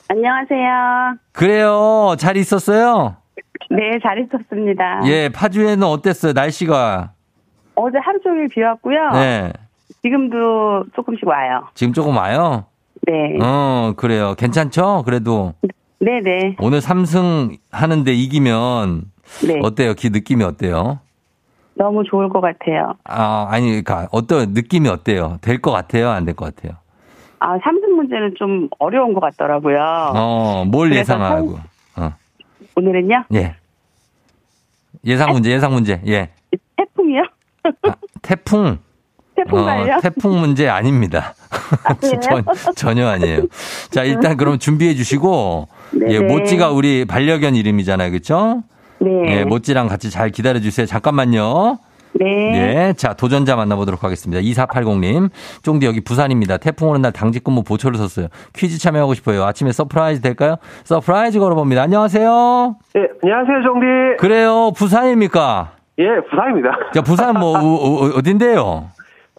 안녕하세요. 그래요. 잘 있었어요? 네, 잘 있었습니다. 예, 파주에는 어땠어요? 날씨가? 어제 하루 종일 비 왔고요. 네. 지금도 조금씩 와요. 지금 조금 와요? 네. 어, 그래요. 괜찮죠? 그래도 네네. 오늘 3승 하는데 이기면 네. 어때요? 기 느낌이 어때요? 너무 좋을 것 같아요. 아, 아니, 그니까, 어떤 느낌이 어때요? 될 것 같아요? 안 될 것 같아요? 아, 삼승 문제는 좀 어려운 것 같더라고요. 어, 뭘 예상하고? 어, 오늘은요? 예. 예상 문제, 예상 문제, 예. 태풍이요? 아, 태풍. 태풍가요? 어, 태풍 문제 아닙니다. 그래요? 전, 전혀 아니에요. 자, 일단 그럼 준비해 주시고, 네네. 예, 모찌가 우리 반려견 이름이잖아요. 그쵸? 네. 예, 모찌랑 같이 잘 기다려 주세요. 잠깐만요. 네. 예. 자, 도전자 만나보도록 하겠습니다. 2480님. 쫑디 여기 부산입니다. 태풍 오는 날 당직 근무 보초를 섰어요. 퀴즈 참여하고 싶어요. 아침에 서프라이즈 될까요? 서프라이즈 걸어봅니다. 안녕하세요. 예, 안녕하세요, 쫑디. 그래요. 부산입니까? 예, 부산입니다. 자, 부산 뭐, 어, 어, 어딘데요?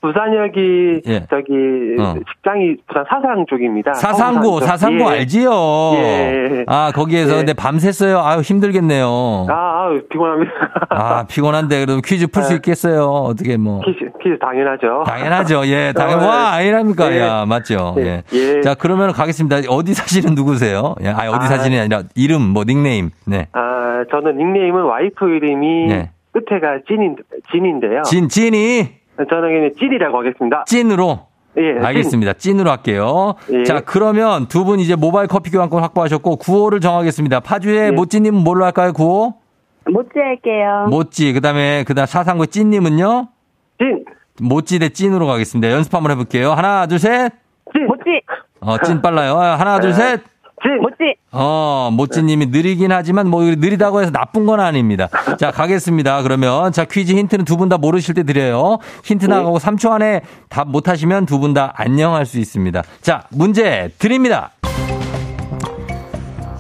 부산역이 예. 저기 어. 직장이 부산 사상 쪽입니다. 사상구. 사상구 예. 알지요? 예. 아, 거기에서 예. 근데 밤샜어요. 아유, 힘들겠네요. 아, 아유, 피곤합니다. 아, 피곤한데 그래도 퀴즈 풀수 네. 있겠어요. 어떻게 뭐. 퀴즈, 퀴즈 당연하죠. 당연하죠. 예, 당연. 와, 아니랍니까? 예. 야, 맞죠. 예. 예. 예. 자, 그러면 가겠습니다. 어디 사시는 누구세요? 예, 아니, 어디 아. 사시는 게 아니라 이름, 뭐, 닉네임. 네. 아, 저는 닉네임은 와이프 이름이 네. 끝에가 찐인, 진인데요. 진, 찐이 저는 그냥 찐이라고 하겠습니다. 찐으로. 예, 찐. 알겠습니다. 찐 으로 할게요. 예. 자, 그러면 두 분 이제 모바일 커피 교환권 확보하셨고, 구호를 정하겠습니다. 파주의 예. 모찌님은 뭘로 할까요, 구호? 못지 할게요. 모찌, 그 다음에, 그 다음 사상구 찐님은요? 찐! 모찌 대 찐으로 가겠습니다. 연습 한번 해볼게요. 하나, 둘, 셋. 찐! 못지, 어, 찐 빨라요. 아, 하나, 둘, 셋. 찐! 못지. 어, 모찌님이 느리긴 하지만 뭐 느리다고 해서 나쁜 건 아닙니다. 자, 가겠습니다. 그러면 자, 퀴즈 힌트는 두 분 다 모르실 때 드려요. 힌트 나가고 3초 안에 답 못하시면 두 분 다 안녕할 수 있습니다. 자, 문제 드립니다.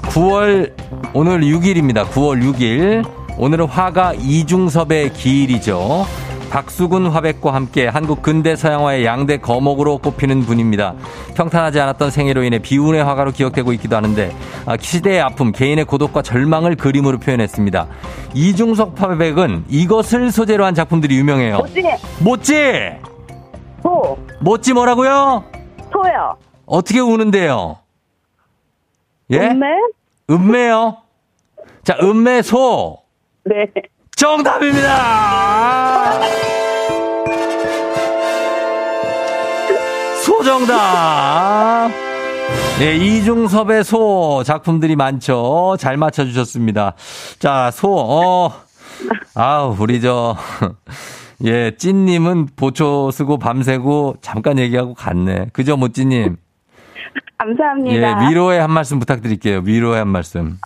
9월 오늘 6일입니다. 9월 6일. 오늘은 화가 이중섭의 기일이죠. 박수근 화백과 함께 한국 근대 서양화의 양대 거목으로 꼽히는 분입니다. 평탄하지 않았던 생애로 인해 비운의 화가로 기억되고 있기도 하는데 아, 시대의 아픔, 개인의 고독과 절망을 그림으로 표현했습니다. 이중섭 화백은 이것을 소재로 한 작품들이 유명해요. 못지, 못지! 소, 못지 뭐라고요? 소요. 어떻게 우는데요? 예? 음매? 음매요? 자, 음매 소. 네. 정답입니다! 소정답! 네, 이중섭의 소 작품들이 많죠. 잘 맞춰주셨습니다. 자, 소, 어, 아우, 우리 저, 예, 찐님은 보초 쓰고 밤새고 잠깐 얘기하고 갔네. 그죠, 모찌님? 감사합니다. 예, 위로의 한 말씀 부탁드릴게요. 위로의 한 말씀.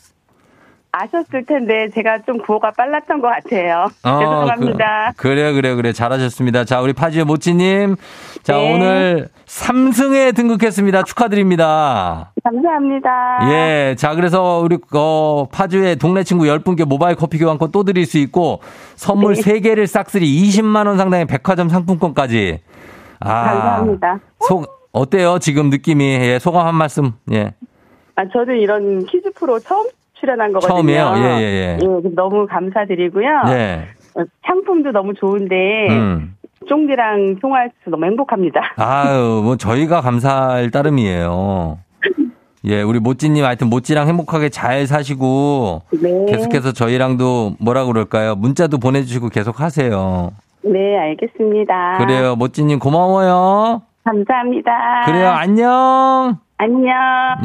아셨을 텐데 제가 좀 구호가 빨랐던 것 같아요. 죄송합니다. 그, 래요 그래요, 그래. 잘하셨습니다. 자, 우리 파지의 모찌님. 자, 네. 오늘 3승에 등극했습니다. 축하드립니다. 감사합니다. 예. 자, 그래서 우리, 어, 파주의 동네 친구 10분께 모바일 커피 교환권 또 드릴 수 있고, 선물 네. 3개를 싹쓸이 20만 원 상당의 백화점 상품권까지. 아. 감사합니다. 속, 어때요? 지금 느낌이. 예, 소감 한 말씀. 예. 아, 저는 이런 퀴즈 프로 처음 출연한 거거든요. 처음이에요? 예, 예, 예. 너무 감사드리고요. 예. 어, 상품도 너무 좋은데 음. 쫑디랑 통화해서 너무 행복합니다. 아유, 뭐 저희가 감사할 따름이에요. 예, 우리 모찌님 하여튼 모찌랑 행복하게 잘 사시고 네. 계속해서 저희랑도 뭐라 그럴까요? 문자도 보내주시고 계속 하세요. 네, 알겠습니다. 그래요, 모찌님 고마워요. 감사합니다. 그래요, 안녕. 안녕.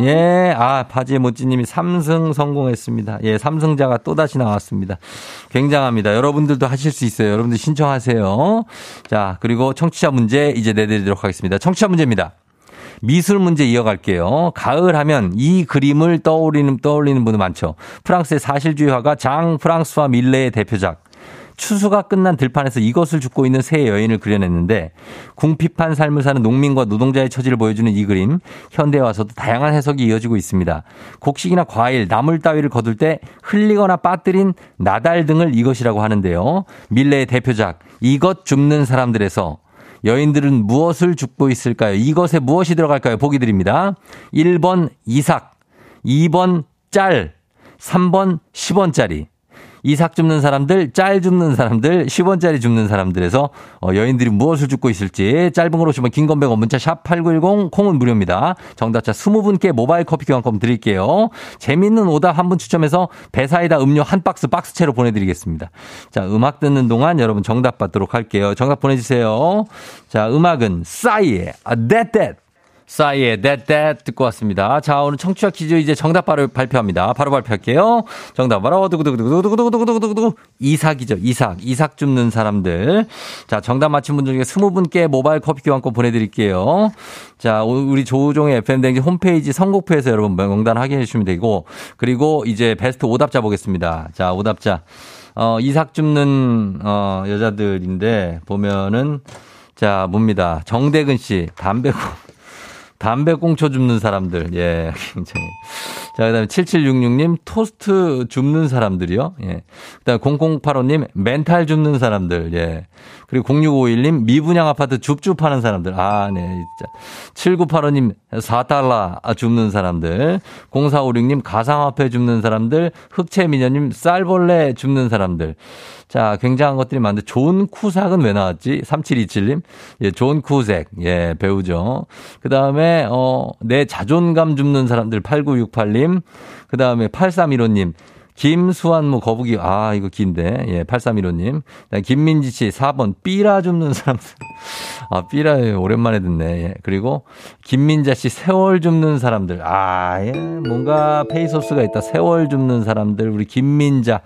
예, 아, 바지의 모찌님이 3승 성공했습니다. 예, 3승자가 또다시 나왔습니다. 굉장합니다. 여러분들도 하실 수 있어요. 여러분들 신청하세요. 자, 그리고 청취자 문제 이제 내드리도록 하겠습니다. 청취자 문제입니다. 미술 문제 이어갈게요. 가을 하면 이 그림을 떠올리는, 떠올리는 분들 많죠. 프랑스의 사실주의 화가 장 프랑스와 밀레의 대표작. 추수가 끝난 들판에서 이것을 죽고 있는 새 여인을 그려냈는데 궁핍한 삶을 사는 농민과 노동자의 처지를 보여주는 이 그림 현대에 와서도 다양한 해석이 이어지고 있습니다. 곡식이나 과일, 나물 따위를 거둘 때 흘리거나 빠뜨린 나달 등을 이것이라고 하는데요. 밀레의 대표작 이것 줍는 사람들에서 여인들은 무엇을 줍고 있을까요? 이것에 무엇이 들어갈까요? 보기 드립니다. 1번 이삭, 2번 짤, 3번 10원짜리. 이삭 줍는 사람들, 짤 줍는 사람들, 10원짜리 줍는 사람들에서 어, 여인들이 무엇을 줍고 있을지 짧은 걸 오시면 긴건 100원 문자 샵 8910 콩은 무료입니다. 정답자 20분께 모바일 커피 교환권 드릴게요. 재밌는 오답 한 분 추첨해서 배사이다 음료 한 박스 박스채로 보내드리겠습니다. 자 음악 듣는 동안 여러분 정답 받도록 할게요. 정답 보내주세요. 자 음악은 싸이의 아, That That 싸이의 That That 듣고 왔습니다. 자, 오늘 청취자 퀴즈 이제 정답 바로 발표합니다. 바로 발표할게요. 정답 바로 두구두구두구두구두구두구두구 이삭이죠. 이삭. 이삭 줍는 사람들. 자, 정답 맞힌 분들 중에 20분께 모바일 커피 교환권 보내드릴게요. 자, 우리 조우종의 FM댕지 홈페이지 선곡표에서 여러분 명단 확인해 주시면 되고 그리고 이제 베스트 오답자 보겠습니다. 자, 오답자. 어, 이삭 줍는 어, 여자들인데 보면은 자, 뭡니다. 정대근 씨, 담배 담배 꽁초 줍는 사람들. 예, 굉장히. 자, 그 다음에 7766님, 토스트 줍는 사람들이요. 예. 그 다음에 0085님, 멘탈 줍는 사람들. 예. 그리고 0651님, 미분양 아파트 줍줍 하는 사람들. 아, 네, 진짜. 7985님, 4달러 줍는 사람들. 0456님, 가상화폐 줍는 사람들. 흑채미녀님, 쌀벌레 줍는 사람들. 자, 굉장한 것들이 많은데 좋은 쿠삭은 왜 나왔지? 3727님. 예, 좋은 쿠색. 예, 배우죠. 그다음에 어, 내 자존감 줍는 사람들 8968님. 그다음에 8315님. 김수한무 거북이, 아, 이거 긴데. 예, 8315님. 김민지 씨, 4번, 삐라 줍는 사람들. 아, 삐라, 오랜만에 듣네. 예. 그리고 김민자 씨, 세월 줍는 사람들. 아, 예, 뭔가 페이소스가 있다. 세월 줍는 사람들. 우리 김민자.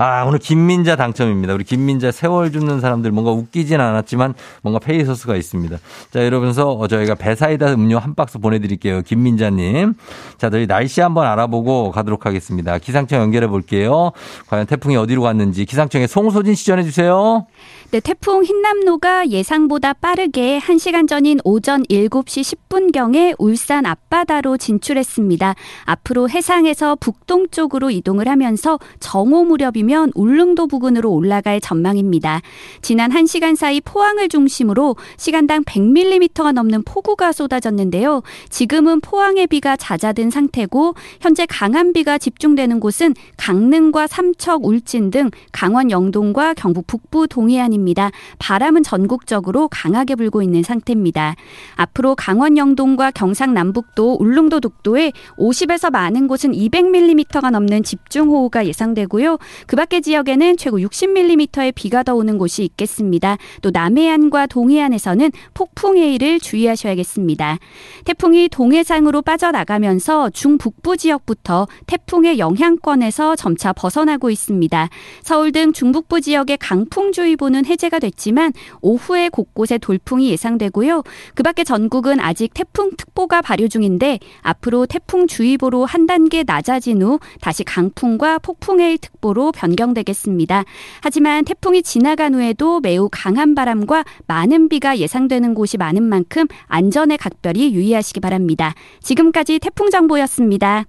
아, 오늘 김민자 당첨입니다. 우리 김민자 세월 줍는 사람들 뭔가 웃기진 않았지만 뭔가 페이소스가 있습니다. 자, 이러면서 어, 저희가 배사이다 음료 한 박스 보내드릴게요. 김민자님. 자, 저희 날씨 한번 알아보고 가도록 하겠습니다. 기상청 연결해 볼게요. 과연 태풍이 어디로 갔는지 기상청에 송소진 시 전해 주세요. 네, 태풍 흰남노가 예상보다 빠르게 1시간 전인 오전 7시 10분경에 울산 앞바다로 진출했습니다. 앞으로 해상에서 북동쪽으로 이동을 하면서 정오 무렵이면 울릉도 부근으로 올라갈 전망입니다. 지난 1시간 사이 포항을 중심으로 시간당 100mm가 넘는 폭우가 쏟아졌는데요. 지금은 포항의 비가 잦아든 상태고 현재 강한 비가 집중되는 곳은 강릉과 삼척, 울진 등 강원 영동과 경북 북부 동해안입니다. 전입니다. 바람은 전국적으로 강하게 불고 있는 상태입니다. 앞으로 강원 영동과 경상 남북도, 울릉도 독도에 50에서 많은 곳은 200mm가 넘는 집중호우가 예상되고요. 그 밖의 지역에는 최고 60mm의 비가 더 오는 곳이 있겠습니다. 또 남해안과 동해안에서는 폭풍해일을 주의하셔야겠습니다. 태풍이 동해상으로 빠져나가면서 중북부 지역부터 태풍의 영향권에서 점차 벗어나고 있습니다. 서울 등 중북부 지역의 강풍주의보는 해제가 됐지만 오후에 곳곳에 돌풍이 예상되고요. 그 밖에 전국은 아직 태풍 특보가 발효 중인데 앞으로 태풍 주의보로 한 단계 낮아진 후 다시 강풍과 폭풍해일 특보로 변경되겠습니다. 하지만 태풍이 지나간 후에도 매우 강한 바람과 많은 비가 예상되는 곳이 많은 만큼 안전에 각별히 유의하시기 바랍니다. 지금까지 태풍 정보였습니다.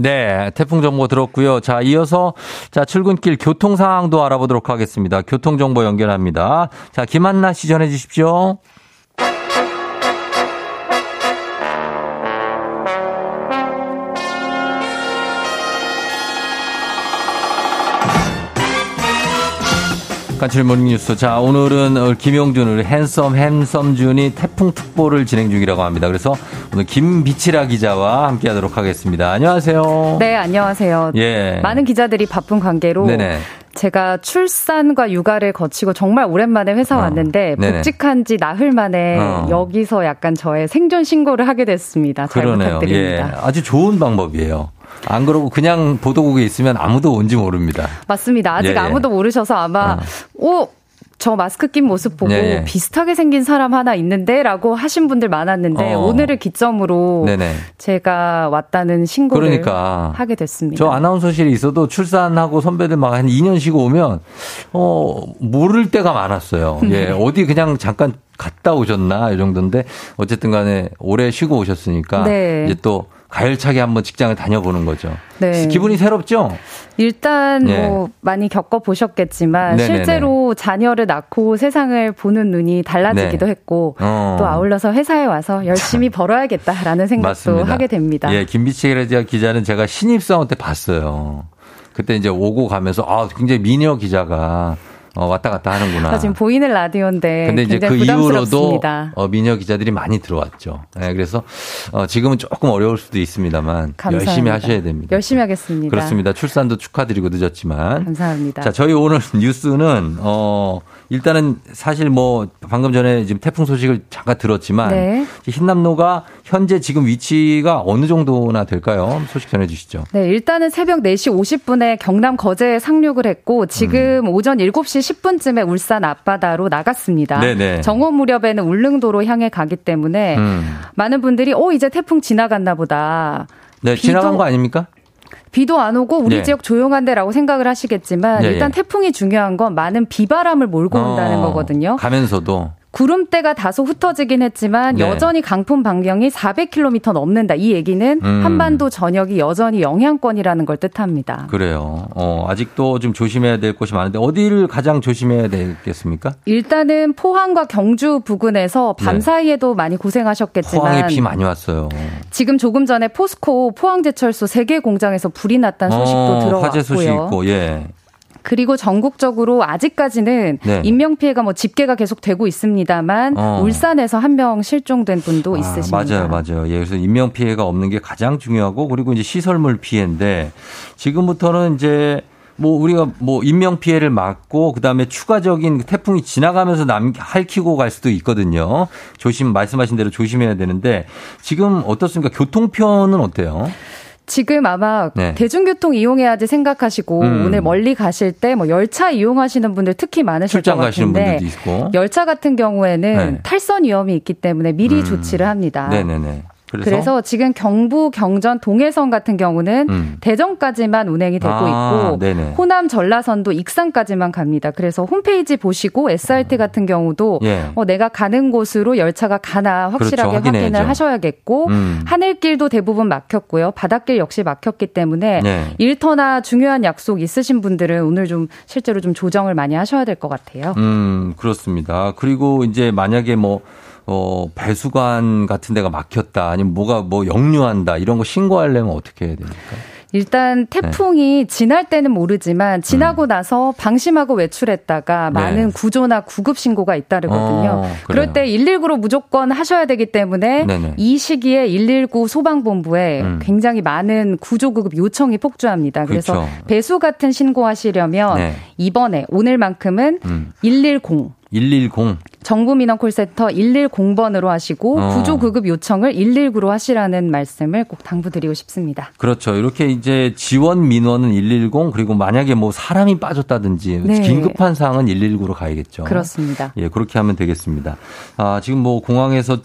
네, 태풍 정보 들었고요. 자, 이어서 자, 출근길 교통 상황도 알아보도록 하겠습니다. 교통 정보 연결합니다. 자, 김한나 씨 전해 주십시오. 간추린 모닝뉴스. 자, 오늘은 김용준, 우리 핸섬, 핸섬준이 태풍특보를 진행 중이라고 합니다. 그래서 오늘 김비치라 기자와 함께 하도록 하겠습니다. 안녕하세요. 네, 안녕하세요. 예. 많은 기자들이 바쁜 관계로 네네. 제가 출산과 육아를 거치고 정말 오랜만에 회사 어. 왔는데 복직한 지 나흘 만에 어. 여기서 약간 저의 생존 신고를 하게 됐습니다. 잘 그러네요. 부탁드립니다. 예, 아주 좋은 방법이에요. 안 그러고 그냥 보도국에 있으면 아무도 온지 모릅니다. 맞습니다. 아직 예, 예. 아무도 모르셔서 아마 어. 오 저 마스크 낀 모습 보고 네. 비슷하게 생긴 사람 하나 있는데라고 하신 분들 많았는데 어. 오늘을 기점으로 네네. 제가 왔다는 신고를 그러니까. 하게 됐습니다. 저 아나운서실에 있어도 출산하고 선배들 막 한 2년 쉬고 오면 어 모를 때가 많았어요. 예, 네. 어디 그냥 잠깐 갔다 오셨나 이 정도인데 어쨌든 간에 오래 쉬고 오셨으니까 네. 이제 또 가열차게 한번 직장을 다녀보는 거죠. 네. 기분이 새롭죠? 일단 네. 뭐 많이 겪어보셨겠지만 네네네. 실제로 자녀를 낳고 세상을 보는 눈이 달라지기도 네. 했고 어. 또 아울러서 회사에 와서 열심히 벌어야겠다라는 생각도 맞습니다. 하게 됩니다. 예, 김비치 기자는 제가 신입사원 때 봤어요. 그때 이제 오고 가면서 아 굉장히 미녀 기자가 어, 왔다 갔다 하는구나. 지금 보이는 라디오인데. 근데 이제 그 이후로도 어, 미녀 기자들이 많이 들어왔죠. 네, 그래서 어, 지금은 조금 어려울 수도 있습니다만 감사합니다. 열심히 하셔야 됩니다. 열심히 하겠습니다. 그렇습니다. 출산도 축하드리고 늦었지만. 감사합니다. 자, 저희 오늘 뉴스는 어, 일단은 사실 뭐 방금 전에 지금 태풍 소식을 잠깐 들었지만 네. 흰남노가 현재 지금 위치가 어느 정도나 될까요? 소식 전해 주시죠. 네, 일단은 새벽 4시 50분에 경남 거제에 상륙을 했고 지금 음. 오전 7시 10분쯤에 울산 앞바다로 나갔습니다. 네네. 정오 무렵에는 울릉도로 향해 가기 때문에 음. 많은 분들이 어 이제 태풍 지나갔나 보다. 네, 지나간 거 아닙니까? 비도 안 오고 우리 네. 지역 조용한데라고 생각을 하시겠지만 네, 일단 예. 태풍이 중요한 건 많은 비바람을 몰고 온다는 어, 거거든요. 가면서도 구름대가 다소 흩어지긴 했지만 네. 여전히 강풍 반경이 400km 넘는다. 이 얘기는 음. 한반도 전역이 여전히 영향권이라는 걸 뜻합니다. 그래요. 어, 아직도 좀 조심해야 될 곳이 많은데 어디를 가장 조심해야 되겠습니까? 일단은 포항과 경주 부근에서 밤 네. 사이에도 많이 고생하셨겠지만 포항에 비 많이 왔어요. 지금 조금 전에 포스코 포항제철소 세개 공장에서 불이 났다는 소식도 어, 들어왔고요. 화재 소식 있고 예. 그리고 전국적으로 아직까지는 네. 인명 피해가 뭐 집계가 계속 되고 있습니다만 어. 울산에서 한 명 실종된 분도 아, 있으십니다. 맞아요, 맞아요. 예, 그래서 인명 피해가 없는 게 가장 중요하고 그리고 이제 시설물 피해인데 지금부터는 이제 뭐 우리가 뭐 인명 피해를 막고 그다음에 추가적인 태풍이 지나가면서 남 핥히고 갈 수도 있거든요. 조심 말씀하신 대로 조심해야 되는데 지금 어떻습니까? 교통편은 어때요? 지금 아마 네. 대중교통 이용해야지 생각하시고 음. 오늘 멀리 가실 때 뭐 열차 이용하시는 분들 특히 많으실 것 같은데 열차 같은 경우에는 네. 탈선 위험이 있기 때문에 미리 음. 조치를 합니다. 네네네. 그래서? 그래서, 지금 경부 경전 동해선 같은 경우는 음. 대전까지만 운행이 되고 아, 있고 네네. 호남 전라선도 익산까지만 갑니다. 그래서 홈페이지 보시고 SRT 같은 경우도 예. 어, 내가 가는 곳으로 열차가 가나 확실하게 그렇죠. 확인을 하셔야겠고 음. 하늘길도 대부분 막혔고요. 바닷길 역시 막혔기 때문에 네. 일터나 중요한 약속 있으신 분들은 오늘 좀 실제로 좀 조정을 많이 하셔야 될 것 같아요. 음 그렇습니다. 그리고 이제 만약에 뭐 어, 배수관 같은 데가 막혔다 아니면 뭐가 뭐 역류한다 이런 거 신고하려면 어떻게 해야 됩니까? 일단 태풍이 네. 지날 때는 모르지만 지나고 음. 나서 방심하고 외출했다가 네. 많은 구조나 구급 신고가 잇따르거든요. 어, 그럴 때 119로 무조건 하셔야 되기 때문에 네네. 이 시기에 119 소방본부에 음. 굉장히 많은 구조 구급 요청이 폭주합니다. 그래서 그렇죠. 배수 같은 신고하시려면 네. 이번에 오늘만큼은 음. 110 110. 정부 민원 콜센터 110번으로 하시고 어. 구조 구급 요청을 119로 하시라는 말씀을 꼭 당부드리고 싶습니다. 그렇죠. 이렇게 이제 지원 민원은 110 그리고 만약에 뭐 사람이 빠졌다든지 네. 긴급한 사항은 119로 가야겠죠. 그렇습니다. 예, 그렇게 하면 되겠습니다. 아, 지금 뭐 공항에서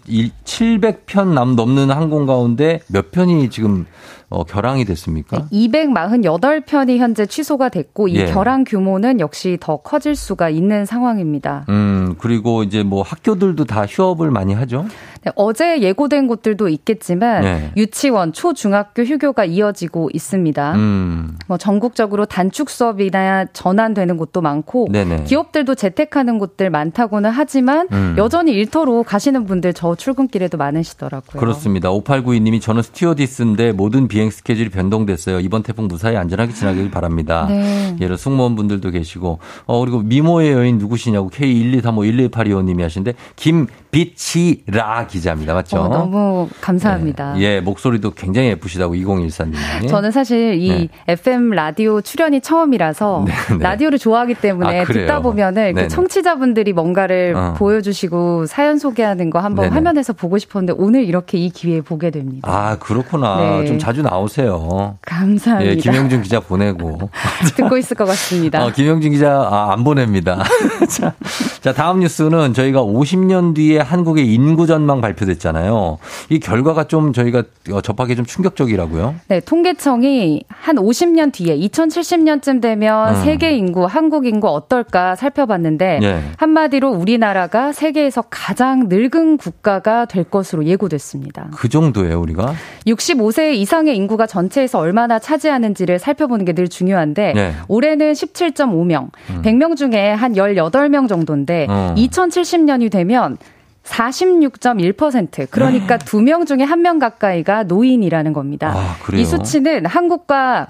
700편 남 넘는 항공 가운데 몇 편이 지금 어, 결항이 됐습니까? 네, 248편이 현재 취소가 됐고 이 예. 결항 규모는 역시 더 커질 수가 있는 상황입니다. 음, 그리고 이제 뭐 학교들도 다 휴업을 많이 하죠? 네, 어제 예고된 곳들도 있겠지만 네. 유치원, 초, 중학교 휴교가 이어지고 있습니다. 음. 뭐 전국적으로 단축 수업이나 전환되는 곳도 많고 네네. 기업들도 재택하는 곳들 많다고는 하지만 음. 여전히 일터로 가시는 분들 저 출근길에도 많으시더라고요. 그렇습니다. 5892님이 저는 스튜어디스인데 모든 비행 스케줄이 변동됐어요. 이번 태풍 무사히 안전하게 지나길 바랍니다. 네. 예를 승무원분들도 계시고 어 그리고 미모의 여인 누구시냐고 K123511825님이 하신데 김비치라기 기자입니다. 맞죠? 어, 너무 감사합니다. 예, 예, 목소리도 굉장히 예쁘시다고 2014님이. 저는 사실 이 네. FM 라디오 출연이 처음이라서 네, 네. 라디오를 좋아하기 때문에 아, 듣다 보면은 그 청취자분들이 뭔가를 어. 보여주시고 사연 소개하는 거 한번. 화면에서 보고 싶었는데 오늘 이렇게 이 기회에 보게 됩니다. 아 그렇구나. 네. 좀 자주 나오세요. 감사합니다. 예, 김영준 기자 보내고 듣고 있을 것 같습니다. 어, 김영준 기자 아, 안 보냅니다. 자, 자 다음 뉴스는 저희가 50년 뒤에 한국의 인구 전망 발표됐잖아요. 이 결과가 좀 저희가 접하기 좀 충격적이라고요? 네, 통계청이 한 50년 뒤에 2070년쯤 되면 음. 세계 인구, 한국 인구 어떨까 살펴봤는데 네. 한마디로 우리나라가 세계에서 가장 늙은 국가가 될 것으로 예고됐습니다. 그 정도예요, 우리가? 65세 이상의 인구가 전체에서 얼마나 차지하는지를 살펴보는 게 늘 중요한데 네. 올해는 17.5명, 음. 100명 중에 한 18명 정도인데 어. 2070년이 되면 46.1% 그러니까 두 명 중에 한 명 가까이가 노인이라는 겁니다. 아, 이 수치는 한국과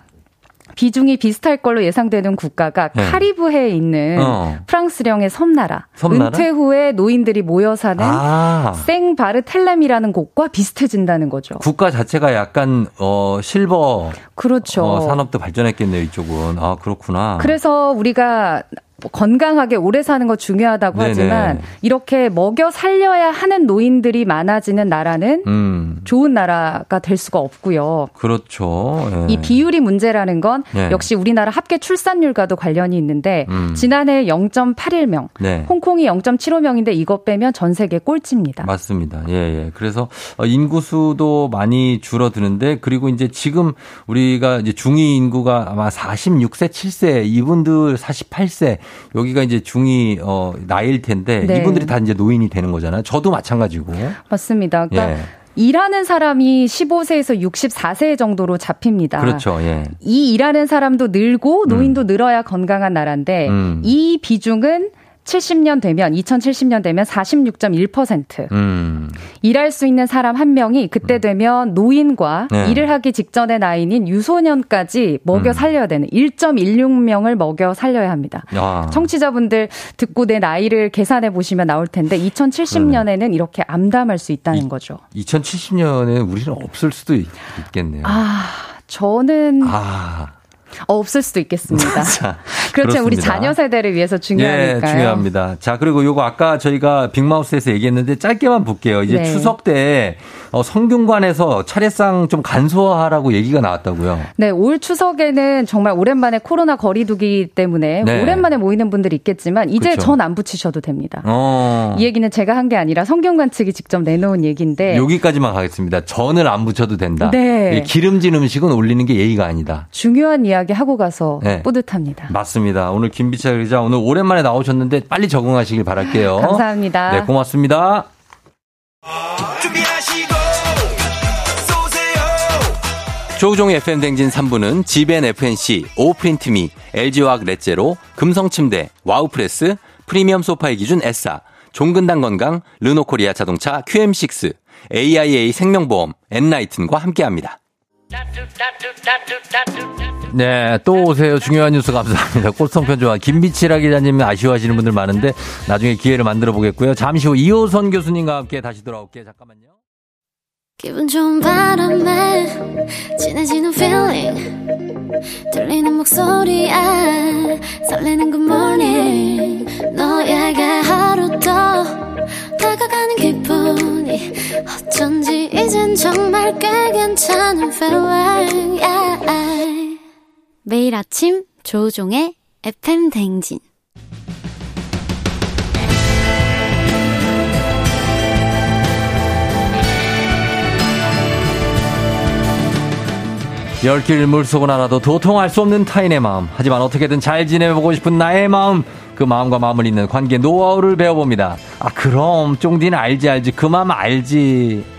비중이 비슷할 걸로 예상되는 국가가 네. 카리브해에 있는 어. 프랑스령의 섬나라. 섬나라. 은퇴 후에 노인들이 모여 사는 아. 생 바르텔렘이라는 곳과 비슷해진다는 거죠. 국가 자체가 약간 어 실버 그렇죠. 어, 산업도 발전했겠네요, 이쪽은. 아, 그렇구나. 그래서 우리가 뭐 건강하게 오래 사는 거 중요하다고 네네. 하지만 이렇게 먹여 살려야 하는 노인들이 많아지는 나라는 음. 좋은 나라가 될 수가 없고요. 그렇죠. 네. 이 비율이 문제라는 건 네. 역시 우리나라 합계 출산율과도 관련이 있는데 음. 지난해 0.81명, 네. 홍콩이 0.75명인데 이것 빼면 전 세계 꼴찌입니다. 맞습니다. 예, 예. 그래서 어, 인구 수도 많이 줄어드는데 그리고 이제 지금 우리가 이제 중위 인구가 아마 46세, 7세 이분들 48세 여기가 이제 중이 어 나이일 텐데 네. 이분들이 다 이제 노인이 되는 거잖아요. 저도 마찬가지고. 맞습니다. 그러니까 예. 일하는 사람이 15세에서 64세 정도로 잡힙니다. 그렇죠. 예. 이 일하는 사람도 늘고 노인도 음. 늘어야 건강한 나라인데 음. 이 비중은 70년 되면 2070년 되면 46.1%. 음. 일할 수 있는 사람 한 명이 그때 음. 되면 노인과 네. 일을 하기 직전의 나이인 유소년까지 먹여 음. 살려야 되는 1.16명을 먹여 살려야 합니다. 아. 청취자분들 듣고 내 나이를 계산해 보시면 나올 텐데 2070년에는 네. 이렇게 암담할 수 있다는 이, 거죠. 2070년에 우리는 없을 수도 있 겠네요. 아, 저는 아. 없을 수도 있겠습니다. 자, 그렇죠. 우리 자녀 세대를 위해서 중요하니까요. 예, 중요합니다. 자, 그리고 요거 아까 저희가 빅마우스에서 얘기했는데 짧게만 볼게요. 이제 네. 추석 때 어, 성균관에서 차례상 좀 간소화하라고 얘기가 나왔다고요. 네, 올 추석에는 정말 오랜만에 코로나 거리두기 때문에 네. 오랜만에 모이는 분들이 있겠지만 이제 그렇죠. 전안 붙이셔도 됩니다. 어. 이 얘기는 제가 한 게 아니라 성균관 측이 직접 내놓은 얘기인데 여기까지만 가겠습니다. 전을 안 붙여도 된다. 네. 기름진 음식은 올리는 게 예의가 아니다. 중요한 이야기 하고 가서 네. 뿌듯합니다. 맞습니다. 오늘 김비차 기자 오늘 오랜만에 나오셨는데 빨리 적응하시길 바랄게요. 감사합니다. 네, 고맙습니다. 조우종의 FM 대행진 3부는 지벤 FNC, 오프린트미, LG화학 렛제로, 금성침대, 와우프레스, 프리미엄 소파의 기준 에싸, 종근당 건강, 르노코리아 자동차 QM6, AIA 생명보험, 엔나이튼과 함께합니다. 네, 또 오세요. 중요한 뉴스 감사합니다. 꽃성편 좋아. 김비치라 기자님 아쉬워하시는 분들 많은데 나중에 기회를 만들어 보겠고요. 잠시 후 이호선 교수님과 함께 다시 돌아올게요. 잠깐만요. 기분 좋은 바람에 진해지는 feeling 들리는 목소리에 설레는 good morning 너에게 하루 더 다가가는 기분 이 어쩐지 이젠 정말 꽤 괜찮은 feeling yeah. 매일 아침 조종의 FM 댕진 10길 물속은 알아도 도통할 수 없는 타인의 마음. 하지만 어떻게든 잘 지내보고 싶은 나의 마음. 그 마음과 마음을 잇는 관계 노하우를 배워봅니다. 아, 그럼, 쫑디는 알지, 알지. 그 마음 알지.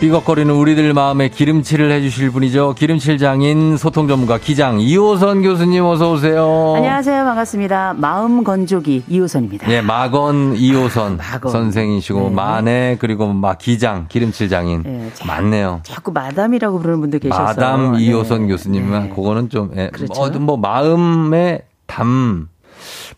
삐걱거리는 우리들 마음에 기름칠을 해주실 분이죠. 기름칠 장인 소통 전문가 기장 이호선 교수님 어서 오세요. 안녕하세요. 반갑습니다. 마음 건조기 이호선입니다. 네, 마건 이호선 마건. 선생이시고 네. 마네 그리고 막 기장 기름칠 장인 네, 맞네요. 자꾸 마담이라고 부르는 분들 계셔서 마담 이호선 네. 교수님은 네. 그거는 좀 예, 그렇죠? 뭐, 뭐 마음의 담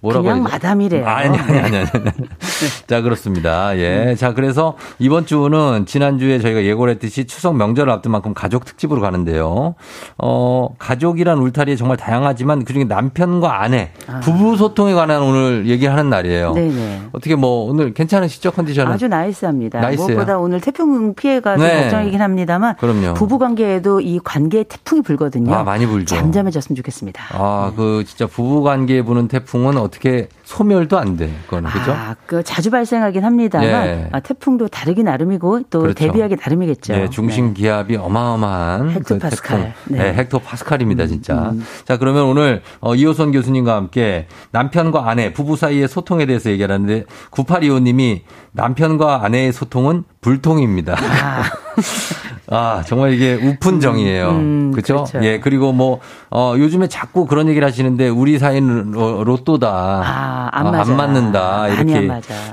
뭐라고 그냥 마담이래요. 아니, 아니, 아니, 아니. 자, 그렇습니다. 예. 음. 자, 그래서 이번 주는 지난 주에 저희가 예고를 했듯이 추석 명절을 앞둔 만큼 가족 특집으로 가는데요. 어, 가족이란 울타리에 정말 다양하지만 그중에 남편과 아내, 아. 부부 소통에 관한 오늘 얘기하는 날이에요. 네네. 어떻게 뭐 오늘 괜찮으시죠? 컨디션은? 아주 나이스합니다. 나이스해요. 무엇보다 오늘 태풍 피해가 네. 걱정이긴 합니다만. 그럼요. 부부 관계에도 이 관계에 태풍이 불거든요. 아, 많이 불죠. 잠잠해졌으면 좋겠습니다. 아, 그 진짜 부부 관계에 부는 태풍 은 어떻게 소멸도 안 돼. 그거는 그죠? 아, 그 자주 발생하긴 합니다만 예. 아, 태풍도 다르기 나름이고 또 그렇죠. 대비하기 나름이겠죠. 예, 중심 네. 기압이 어마어마한 헥토파스칼. 그 네. 네, 헥토파스칼입니다, 진짜. 음, 음. 자, 그러면 오늘 어, 이호선 교수님과 함께 남편과 아내, 부부 사이의 소통에 대해서 얘기하는데 9825 님이 남편과 아내의 소통은 불통입니다. 아. 아, 정말 이게 우푼정이에요. 음, 음, 그죠? 그렇죠? 예, 그리고 뭐, 어, 요즘에 자꾸 그런 얘기를 하시는데 우리 사이는 로또다. 아, 안, 어, 안 맞는다. 이렇게.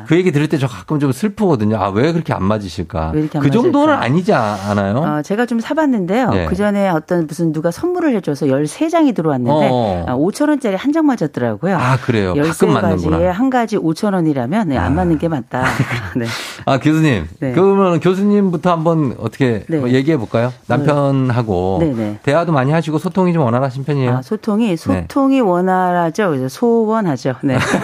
그 얘기 들을 때 저 가끔 좀 슬프거든요. 아, 왜 그렇게 안 맞으실까? 그 정도는 아니지 않아요? 어, 제가 좀 사봤는데요. 네. 그 전에 어떤 무슨 누가 선물을 해줘서 13장이 들어왔는데 어. 5천원짜리 아, 한장 맞았더라고요. 아, 그래요? 가끔 맞는구나. 한 가지 5천원이라면 네, 안 아. 맞는 게 맞다. 네. 아, 교수님. 네. 그러면 교수님부터 한번 어떻게 네. 뭐 얘기해 볼까요? 남편하고 네. 네. 대화도 많이 하시고 소통이 좀 원활하신 편이에요? 아, 소통이 네. 소통이 원활하죠. 소원하죠. 네.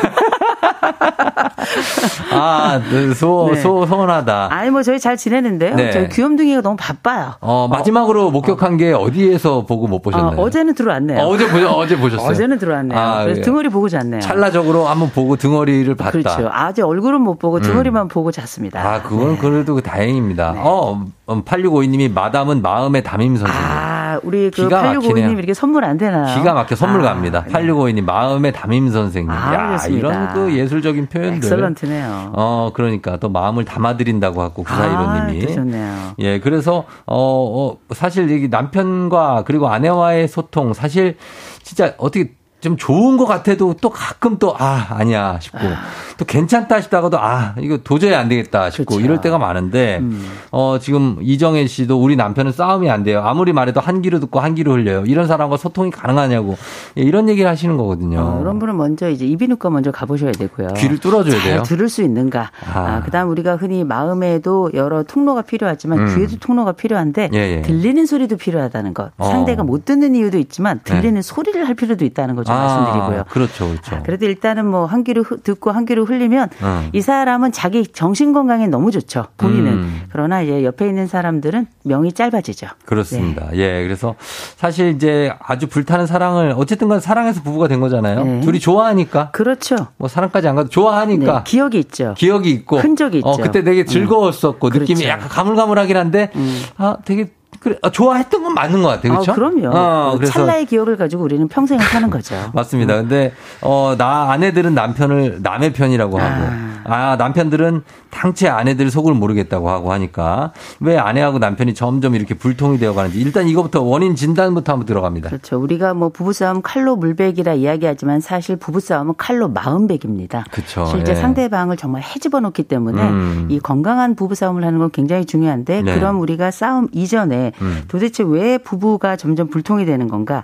아, 네, 소, 네. 소, 서운하다. 아니, 뭐, 저희 잘 지내는데요. 네. 저희 귀염둥이가 너무 바빠요. 어, 마지막으로 어. 목격한 게 어디에서 보고 못 보셨나요? 어, 제는 들어왔네요. 어, 제 보셨, 어제 보셨어요? 어제는 들어왔네요. 아, 그래서 예. 등어리 보고 잤네요. 찰나적으로 한번 보고 등어리를 봤다. 그렇죠. 아직 얼굴은 못 보고 등어리만 음. 보고 잤습니다. 아, 그건 네. 그래도 다행입니다. 네. 어, 8652님이 음, 마담은 마음의 담임 선생님. 아, 우리 그 8652님 이렇게 선물 안 되나요? 기가 막혀 선물 아, 갑니다. 8652님 마음의 담임 선생님. 아, 야. 이런 그 예술적인 표현들. 엑설런트네요. 어, 그러니까 또 마음을 담아 드린다고 하고 구사이로님이. 아, 좋네요. 예, 그래서 어, 어 사실 여기 남편과 그리고 아내와의 소통 사실 진짜 어떻게 좀 좋은 것 같아도 또 가끔 또, 아, 아니야 싶고, 아. 또 괜찮다 싶다가도, 아, 이거 도저히 안 되겠다 싶고, 그렇죠. 이럴 때가 많은데, 음. 어, 지금 이정혜 씨도 우리 남편은 싸움이 안 돼요. 아무리 말해도 한 귀로 듣고 한 귀로 흘려요. 이런 사람과 소통이 가능하냐고, 예, 이런 얘기를 하시는 거거든요. 어, 그런 분은 먼저 이제 이비인후과 먼저 가보셔야 되고요. 귀를 뚫어줘야 돼요. 들을 수 있는가. 아. 아, 그 다음 우리가 흔히 마음에도 여러 통로가 필요하지만 음. 귀에도 통로가 필요한데, 예, 예. 들리는 소리도 필요하다는 것. 어. 상대가 못 듣는 이유도 있지만, 들리는 네. 소리를 할 필요도 있다는 거죠. 아, 말씀드리고요. 그렇죠, 그렇죠. 아, 그래도 일단은 뭐 한 귀로 듣고 한 귀로 흘리면 음. 이 사람은 자기 정신 건강에 너무 좋죠. 본인은. 음. 그러나 이제 옆에 있는 사람들은 명이 짧아지죠. 그렇습니다. 네. 예, 그래서 사실 이제 아주 불타는 사랑을 어쨌든간 사랑해서 부부가 된 거잖아요. 네. 둘이 좋아하니까. 그렇죠. 뭐 사랑까지 안 가도 좋아하니까. 네. 기억이 있죠. 기억이 있고. 흔적이 있죠. 어, 그때 되게 즐거웠었고 음. 느낌이 그렇죠. 약간 가물가물하긴 한데 음. 아 되게 그래, 아, 좋아했던 건 맞는 것 같아요. 그렇죠? 아, 그럼요. 어, 그 그래서 찰나의 기억을 가지고 우리는 평생을 사는 거죠. 맞습니다. 근데 어, 나 아내들은 남편을 남의 편이라고 하고 아, 아 남편들은 당최 아내들 속을 모르겠다고 하고 하니까 왜 아내하고 남편이 점점 이렇게 불통이 되어 가는지 일단 이거부터 원인 진단부터 한번 들어갑니다. 그렇죠. 우리가 뭐 부부싸움 칼로 물백이라 이야기하지만 사실 부부싸움은 칼로 마음백입니다. 그렇죠. 실제 예. 상대방을 정말 해집어 놓기 때문에 음. 이 건강한 부부싸움을 하는 건 굉장히 중요한데 네. 그럼 우리가 싸움 이전에 음. 도대체 왜 부부가 점점 불통이 되는 건가?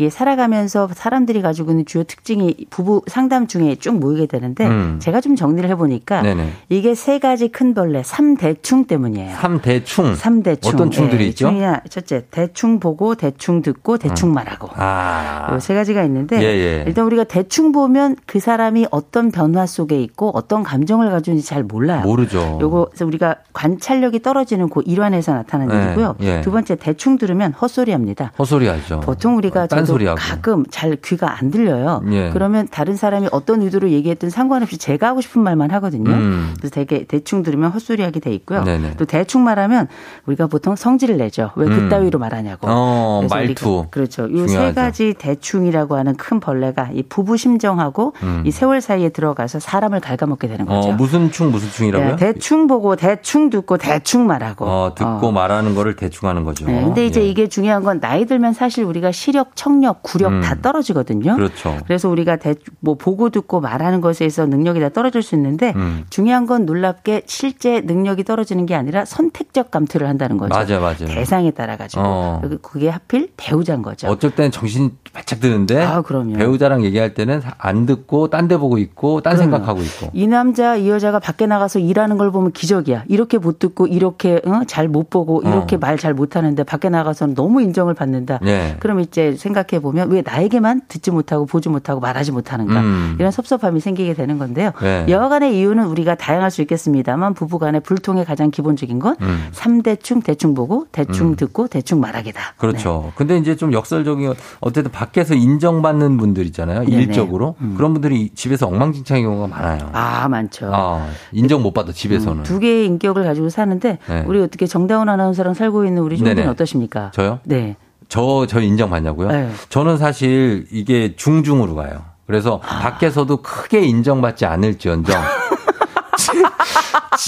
예, 살아가면서 사람들이 가지고 있는 주요 특징이 부부 상담 중에 쭉 모이게 되는데 음. 제가 좀 정리를 해보니까 네네. 이게 세 가지 큰 벌레 3대충 때문이에요. 3대충. 3대충. 어떤 충들이 예, 있죠? 충이야 첫째 대충 보고 대충 듣고 대충 음. 말하고. 아. 세 가지가 있는데 예, 예. 일단 우리가 대충 보면 그 사람이 어떤 변화 속에 있고 어떤 감정을 가지고 있는지 잘 몰라요. 모르죠. 요거 우리가 관찰력이 떨어지는 그 일환에서 나타나는 네. 일이고요. 예. 두 번째 대충 들으면 헛소리합니다. 헛소리하죠. 보통 우리가 저딴 소리하고 가끔 잘 귀가 안 들려요. 예. 그러면 다른 사람이 어떤 의도로 얘기했든 상관없이 제가 하고 싶은 말만 하거든요. 음. 그래서 되게 대충 들으면 헛소리하게 돼 있고요. 네네. 또 대충 말하면 우리가 보통 성질을 내죠. 왜 음. 그따위로 말하냐고. 어, 말투. 그렇죠. 이 세 가지 대충이라고 하는 큰 벌레가 이 부부 심정하고 음. 이 세월 사이에 들어가서 사람을 갉아먹게 되는 거죠. 어, 무슨 충 무슨 충이라고요? 네, 대충 보고 대충 듣고 대충 말하고. 어, 듣고 어. 말하는 거를 대충 하는 거죠. 네, 근데 이제 예. 이게 중요한 건 나이 들면 사실 우리가 시력, 청력, 구력 음. 다 떨어지거든요. 그렇죠. 그래서 우리가 대, 뭐 보고 듣고 말하는 것에서 능력이 다 떨어질 수 있는데 음. 중요한 건 놀랍게 실제 능력이 떨어지는 게 아니라 선택적 감투를 한다는 거죠. 맞아, 맞아. 대상에 따라 가지고 어. 그게 하필 배우자인 거죠. 어쩔 때는 정신 바짝 드는데 아, 그럼요. 배우자랑 얘기할 때는 안 듣고 딴 데 보고 있고 딴 그럼요. 생각하고 있고. 이 남자 이 여자가 밖에 나가서 일하는 걸 보면 기적이야. 이렇게 못 듣고 이렇게 어? 잘못 보고 이렇게 어. 말잘 못하는데 밖에 나가서는 너무 인정을 받는다. 네. 그럼 이제 생각 해 보면 왜 나에게만 듣지 못하고 보지 못하고 말하지 못하는가 음. 이런 섭섭함이 생기게 되는 건데요. 네. 여하간의 이유는 우리가 다양할 수 있겠습니다만 부부간의 불통의 가장 기본적인 건 음. 3대충 대충 보고 대충 음. 듣고 대충 말하기다. 그렇죠. 네. 근데 이제 좀 역설적인 어쨌든 밖에서 인정받는 분들 있잖아요. 네네. 일적으로 음. 그런 분들이 집에서 엉망진창인 경우가 많아요. 아 많죠. 아, 인정 못 받아 집에서는. 음, 두 개의 인격을 가지고 사는데 네. 우리 어떻게 정다운 아나운서랑 살고 있는 우리 종국은 어떠십니까? 저요? 네. 저, 저 인정받냐고요? 네. 저는 사실 이게 중중으로 가요. 그래서 아. 밖에서도 크게 인정받지 않을지언정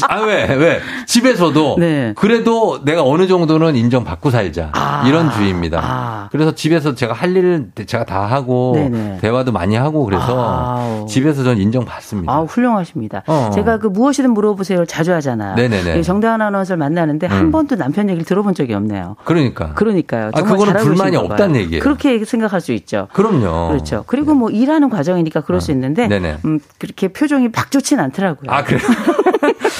아, 왜, 왜? 집에서도. 네. 그래도 내가 어느 정도는 인정받고 살자. 아. 이런 주의입니다. 아. 그래서 집에서 제가 할 일을 제가 다 하고. 네네. 대화도 많이 하고 그래서 아. 집에서 전 인정받습니다. 아, 훌륭하십니다. 어. 제가 그 무엇이든 물어보세요 자주 하잖아요. 네네네. 정다은 아나운서를 만나는데 음. 한 번도 남편 얘기를 들어본 적이 없네요. 그러니까. 그러니까요. 아, 그거는 불만이 없다는 얘기예요. 그렇게 생각할 수 있죠. 그럼요. 그렇죠. 그리고 뭐 일하는 과정이니까 그럴 어. 수 있는데. 네네. 음, 그렇게 표정이 막 좋진 않더라고요. 아, 그래요?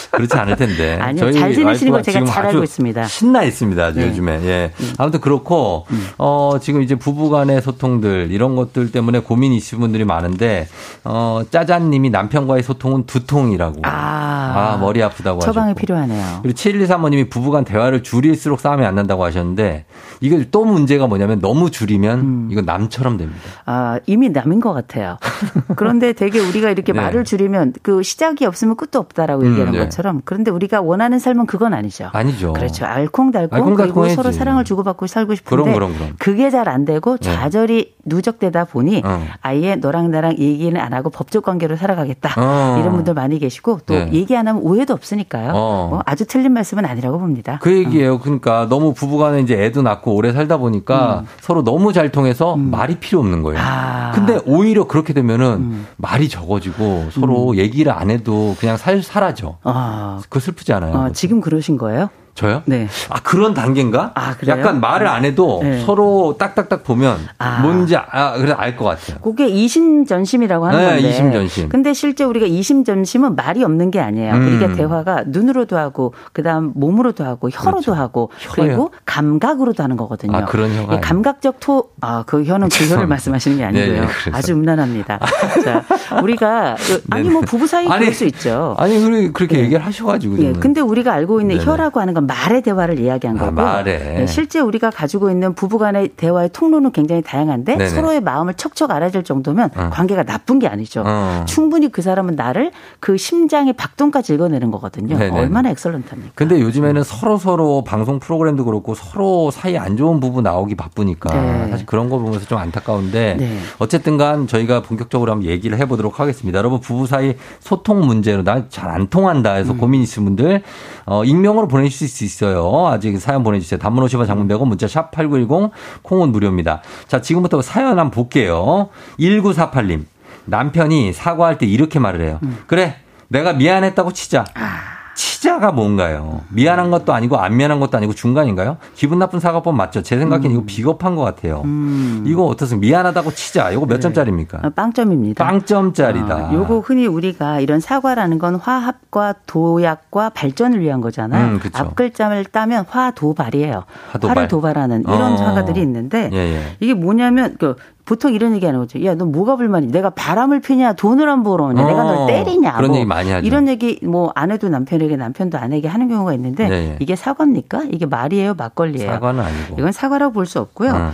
그렇지 않을 텐데. 아니요, 잘 지내시는 걸 제가 잘 알고 있습니다. 신나 있습니다, 아주 네. 요즘에. 예. 음. 아무튼 그렇고, 음. 어, 지금 이제 부부 간의 소통들, 이런 것들 때문에 고민이 있으신 분들이 많은데, 어, 짜잔 님이 남편과의 소통은 두통이라고. 아, 아 머리 아프다고 하셨고. 처방이 필요하네요. 그리고 7123번님이 부부 간 대화를 줄일수록 싸움이 안 난다고 하셨는데, 이게 또 문제가 뭐냐면 너무 줄이면 음. 이건 남처럼 됩니다. 아, 이미 남인 것 같아요. 그런데 되게 우리가 이렇게 네. 말을 줄이면 그 시작이 없으면 끝도 없다라고 음, 얘기하는 네. 것처럼 그런데 우리가 원하는 삶은 그건 아니죠. 아니죠. 그렇죠. 알콩달콩 그리고 서로 사랑을 주고받고 살고 싶은데 그럼, 그럼, 그럼. 그게 잘 안 되고 네. 좌절이 네. 누적되다 보니 어. 아예 너랑 나랑 얘기는 안 하고 법적 관계로 살아가겠다. 어. 이런 분들 많이 계시고 또 네. 얘기 안 하면 오해도 없으니까요. 어. 뭐 아주 틀린 말씀은 아니라고 봅니다. 그 얘기예요. 그러니까 너무 부부간에 이제 애도 낳고 오래 살다 보니까 음. 서로 너무 잘 통해서 음. 말이 필요 없는 거예요. 아. 근데 오히려 그렇게 되면은 음. 말이 적어지고 서로 음. 얘기를 안 해도 그냥 살 사라져. 아. 그 슬프지 않아요? 아, 지금 그러신 거예요? 저요? 네. 아 그런 단계인가? 아 그래요? 약간 말을 안 해도 네. 서로 딱딱딱 보면 아. 뭔지 아 그래 알 것 같아요. 그게 이심전심이라고 하는 네, 건데. 이심전심. 근데 실제 우리가 이심전심은 말이 없는 게 아니에요. 음. 우리가 대화가 눈으로도 하고 그다음 몸으로도 하고 혀로도 그렇죠. 하고 혀요? 그리고 감각으로도 하는 거거든요. 아 그런 혀가. 감각적 토. 아 그 혀는 그 혀를 말씀하시는 게 아니고요. 네, 네, 아주 음란합니다. 자 우리가 그 아니 뭐 부부 사이 그럴 수 있죠. 아니 그렇게 네. 얘기를 하셔가지고. 네. 근데 우리가 알고 있는 혀라고 하는 건 말의 대화를 이야기한 아, 거고 아, 네, 실제 우리가 가지고 있는 부부간의 대화의 통로는 굉장히 다양한데 네네. 서로의 마음을 척척 알아줄 정도면 어. 관계가 나쁜 게 아니죠. 어. 충분히 그 사람은 나를 그 심장의 박동까지 읽어내는 거거든요. 네네. 얼마나 엑설런트합니까? 근데 요즘에는 음. 서로 서로 방송 프로그램도 그렇고 서로 사이 안 좋은 부부 나오기 바쁘니까 네. 사실 그런 거 보면서 좀 안타까운데 네. 어쨌든간 저희가 본격적으로 한번 얘기를 해보도록 하겠습니다. 여러분 부부 사이 소통 문제로 난잘안 통한다 해서 음. 고민 있으신 분들 어, 익명으로 보내주실 수 있어요. 아직 사연 보내주세요. 단문 50원 장문 100원 문자 샵 8910 콩은 무료입니다. 자, 지금부터 사연 한번 볼게요. 1948님. 남편이 사과할 때 이렇게 말을 해요. 음. 그래, 내가 미안했다고 치자. 아. 치자가 뭔가요? 미안한 것도 아니고 안 미안한 것도 아니고 중간인가요? 기분 나쁜 사과법 맞죠? 제 생각엔 음. 이거 비겁한 것 같아요. 음. 이거 어떻습니까? 미안하다고 치자. 이거 몇 네. 점짜리입니까? 아, 빵점입니다. 빵점짜리다. 아, 요거 흔히 우리가 이런 사과라는 건 화합과 도약과 발전을 위한 거잖아요. 음, 앞 글자를 따면 화도발이에요. 화도발. 화를 도발하는 이런 어. 사과들이 있는데 예, 예. 이게 뭐냐면 그 보통 이런 얘기 하는 거죠. 야, 너 뭐가 불만이? 내가 바람을 피냐? 돈을 안 벌어오냐? 어, 내가 널 때리냐? 그런 뭐 얘기 많이 하죠. 이런 얘기 뭐 아내도 남편에게 남편도 아내에게 하는 경우가 있는데 네. 이게 사과입니까? 이게 말이에요? 막걸리예요? 사과는 아니고. 이건 사과라고 볼 수 없고요. 음.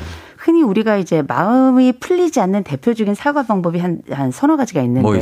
흔히 우리가 이제 마음이 풀리지 않는 대표적인 사과 방법이 한, 한 서너 가지가 있는데 뭐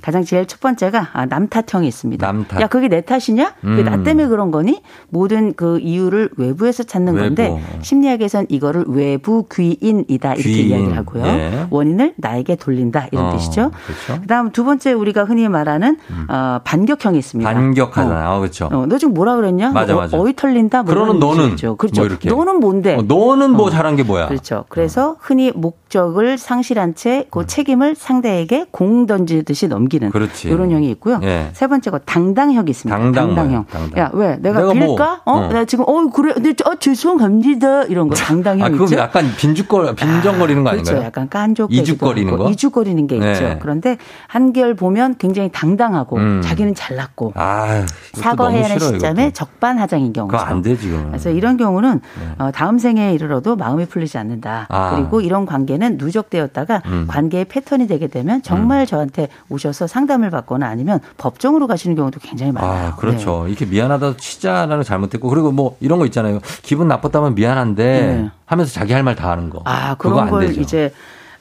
가장 제일 첫 번째가 아, 남 탓형이 있습니다. 남 탓. 야, 그게 내 탓이냐? 음. 그게 나 때문에 그런 거니? 모든 그 이유를 외부에서 찾는 외부. 건데 심리학에서는 이거를 외부 귀인이다 이렇게 귀인. 이야기를 하고요. 예. 원인을 나에게 돌린다 이런 어, 뜻이죠. 그렇죠. 그다음 두 번째 우리가 흔히 말하는 음. 어, 반격형이 있습니다. 반격하잖아. 어. 그렇죠. 어, 너 지금 뭐라 그랬냐? 맞아, 맞아. 어, 이 털린다. 뭐 그러는 너는 그렇죠. 뭐 너는 뭔데? 어, 너는 뭐 어. 잘한 게 뭐야? 그렇죠. 그래서 흔히 목적을 상실한 채그 음. 책임을 상대에게 공 던지듯이 넘기는 그렇지. 이런 형이 있고요. 예. 세 번째가 당당형이 있습니다. 당당, 당당 당당. 야, 왜? 내가, 내가 뭐, 빌까? 뭐, 어? 내가 지금 어 그래. 근데 어 죄송합니다. 이런 거 당당형 아, 그건 있죠. 약간 빈죽거 빈정거리는 거 아, 아닌가요? 그렇죠. 약간 깐족 이죽거리는 거. 이죽거리는 게 있죠. 네. 그런데 한결 보면 굉장히 당당하고 음. 자기는 잘났고 아, 사과해야 하는 시점에 적반하장인 경우죠. 그거 안 돼, 지금. 그래서 이런 경우는 네. 어, 다음 생에 이르러도 마음이 풀리지 않는다. 아. 그리고 이런 관계는 누적되었다가 음. 관계의 패턴이 되게 되면 정말 음. 저한테 오셔서 상담을 받거나 아니면 법정으로 가시는 경우도 굉장히 많아요. 아, 그렇죠. 네. 이렇게 미안하다 치자라는 잘못했고 그리고 뭐 이런 거 있잖아요. 기분 나빴다면 미안한데 네. 하면서 자기 할 말 다 하는 거. 아, 그런 걸 되죠. 이제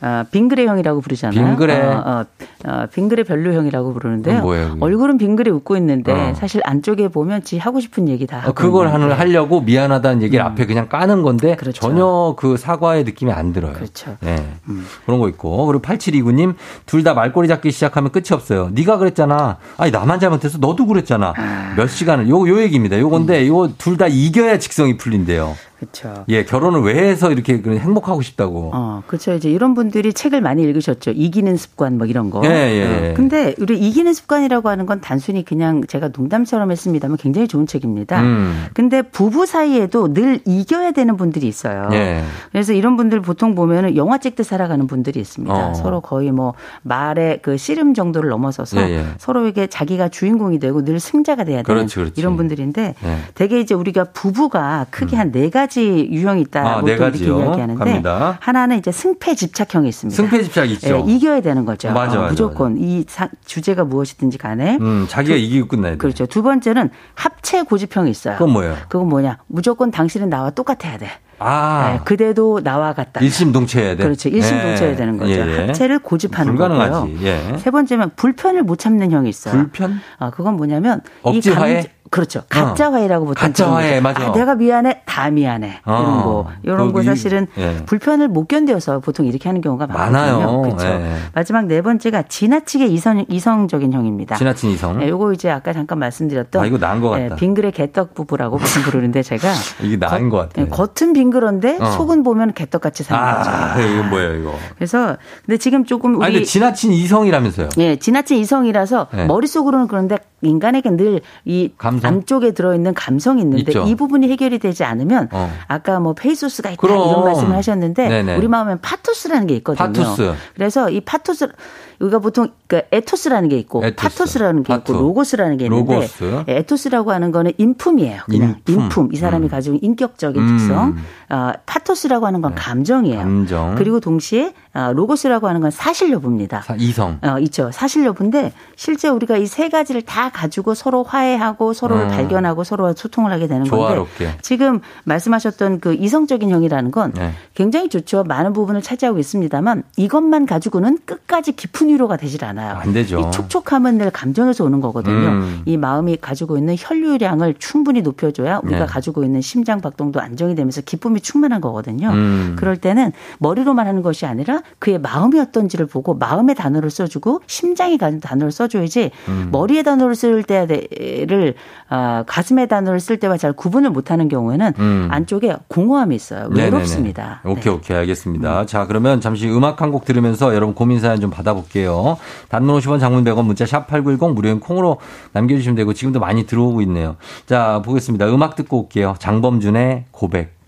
어, 빙그레형이라고 부르잖아요. 빙그레. 어, 어, 어, 빙그레 별로형이라고 부르는데요. 뭐예요, 얼굴은 빙그레 웃고 있는데 어. 사실 안쪽에 보면 지 하고 싶은 얘기 다 하고 그걸 하는 하려고 미안하다는 얘기를 음. 앞에 그냥 까는 건데 그렇죠. 전혀 그 사과의 느낌이 안 들어요. 그렇죠. 네. 음. 그런 거 있고 그리고 8729님 둘 다 말꼬리 잡기 시작하면 끝이 없어요. 네가 그랬잖아. 아니 나만 잘못해서 너도 그랬잖아. 아. 몇 시간을 요 요 얘기입니다. 요건데 음. 요거 둘다 이겨야 직성이 풀린대요. 그렇죠. 예, 결혼을 왜 해서 이렇게 행복하고 싶다고. 어, 그렇죠. 이제 이런 분들이 책을 많이 읽으셨죠. 이기는 습관 뭐 이런 거. 예, 예. 어. 근데 우리 이기는 습관이라고 하는 건 단순히 그냥 제가 농담처럼 했습니다만 굉장히 좋은 책입니다. 음. 근데 부부 사이에도 늘 이겨야 되는 분들이 있어요. 예. 그래서 이런 분들 보통 보면은 영화 찍듯 살아가는 분들이 있습니다. 어. 서로 거의 뭐 말의 그 씨름 정도를 넘어서서 예, 예. 서로에게 자기가 주인공이 되고 늘 승자가 돼야 되는 그렇지, 그렇지. 이런 분들인데 예. 대개 이제 우리가 부부가 크게 음. 한네 가지 가지 유형이 있다고 아, 네 이렇게 이야기하는데 갑니다. 하나는 이제 승패 집착형이 있습니다. 승패 집착 있죠. 예, 이겨야 되는 거죠. 맞아, 어, 맞아, 무조건 맞아. 이 사, 주제가 무엇이든지 간에 음, 자기가 두, 이기고 끝나야 돼. 그렇죠. 두 번째는 합체 고집형이 있어요. 그건 뭐예요? 그건 뭐냐? 무조건 당신은 나와 똑같아야 돼. 아. 네, 그대도 나와 같다. 일심동체해야 돼. 그렇죠. 일심동체해야 네. 되는 거죠. 예. 합체를 고집하는 불가능하지. 거고요. 예. 세 번째는 불편을 못 참는 형이 있어요. 불편? 아, 그건 뭐냐면 억지화해? 이 감, 그렇죠. 가짜 어. 화해라고 보통 가짜 화해 맞아. 아, 내가 미안해, 다 미안해. 어. 이런 거, 이런 거 사실은 예. 불편을 못 견뎌서 보통 이렇게 하는 경우가 많아요. 그렇죠. 예. 마지막 네 번째가 지나치게 이성 이성적인 형입니다. 지나친 이성. 네, 요거 이제 아까 잠깐 말씀드렸던. 아 이거 나은 것 예, 같다. 예, 빙그레 개떡 부부라고 보통 부르는데 제가 이게 나은 것 같아. 예, 겉은 빙그렌데 어. 속은 보면 개떡같이 사는 아, 거죠. 이거 뭐예요 이거. 그래서 근데 지금 조금 우리. 아니 근데 지나친 이성이라면서요? 예, 지나친 이성이라서 예. 머릿속으로는 그런데 인간에게 늘 이 안쪽에 들어 있는 감성이 있는데 있죠. 이 부분이 해결이 되지 않으면 어. 아까 뭐 페이소스가 있다 그럼. 이런 말씀을 하셨는데 네네. 우리 마음엔 파토스라는 게 있거든요. 파토스. 그래서 이 파토스 우리가 보통 그 에토스라는 게 있고 에토스. 파토스라는 게 파토. 있고 로고스라는 게 있는데 로고스. 에토스라고 하는 거는 인품이에요. 그냥 인품. 인품. 이 사람이 음. 가지고 인격적인 음. 특성. 어, 파토스라고 하는 건 네. 감정이에요. 감정. 그리고 동시에 어, 로고스라고 하는 건 사실 여부입니다. 사, 이성. 어, 있죠. 사실 여부인데 실제 우리가 이 세 가지를 다 가지고 서로 화해하고 서로를 음. 발견하고 서로 소통을 하게 되는 조화롭게. 건데 지금 말씀하셨던 그 이성적인 형이라는 건 네. 굉장히 좋죠. 많은 부분을 차지하고 있습니다만 이것만 가지고는 끝까지 깊은 위로가 되질 않아요. 안 되죠. 이 촉촉함은 늘 감정에서 오는 거거든요. 음. 이 마음이 가지고 있는 혈류량을 충분히 높여줘야 우리가 네. 가지고 있는 심장 박동도 안정이 되면서 기쁨이 충만한 거거든요. 음. 그럴 때는 머리로만 하는 것이 아니라 그의 마음이 어떤지를 보고 마음의 단어를 써주고 심장이 가진 단어를 써줘야지 음. 머리의 단어를 쓸 때를 어, 가슴의 단어를 쓸 때와 잘 구분을 못하는 경우에는 음. 안쪽에 공허함이 있어요. 외롭습니다. 네네네. 오케이 오케이 알겠습니다. 음. 자 그러면 잠시 음악 한 곡 들으면서 여러분 고민 사연 좀 받아볼게요. 단문 50원 장문 100원 문자 샵 8910 무료인 콩으로 남겨주시면 되고 지금도 많이 들어오고 있네요. 자 보겠습니다. 음악 듣고 올게요. 장범준의 고백.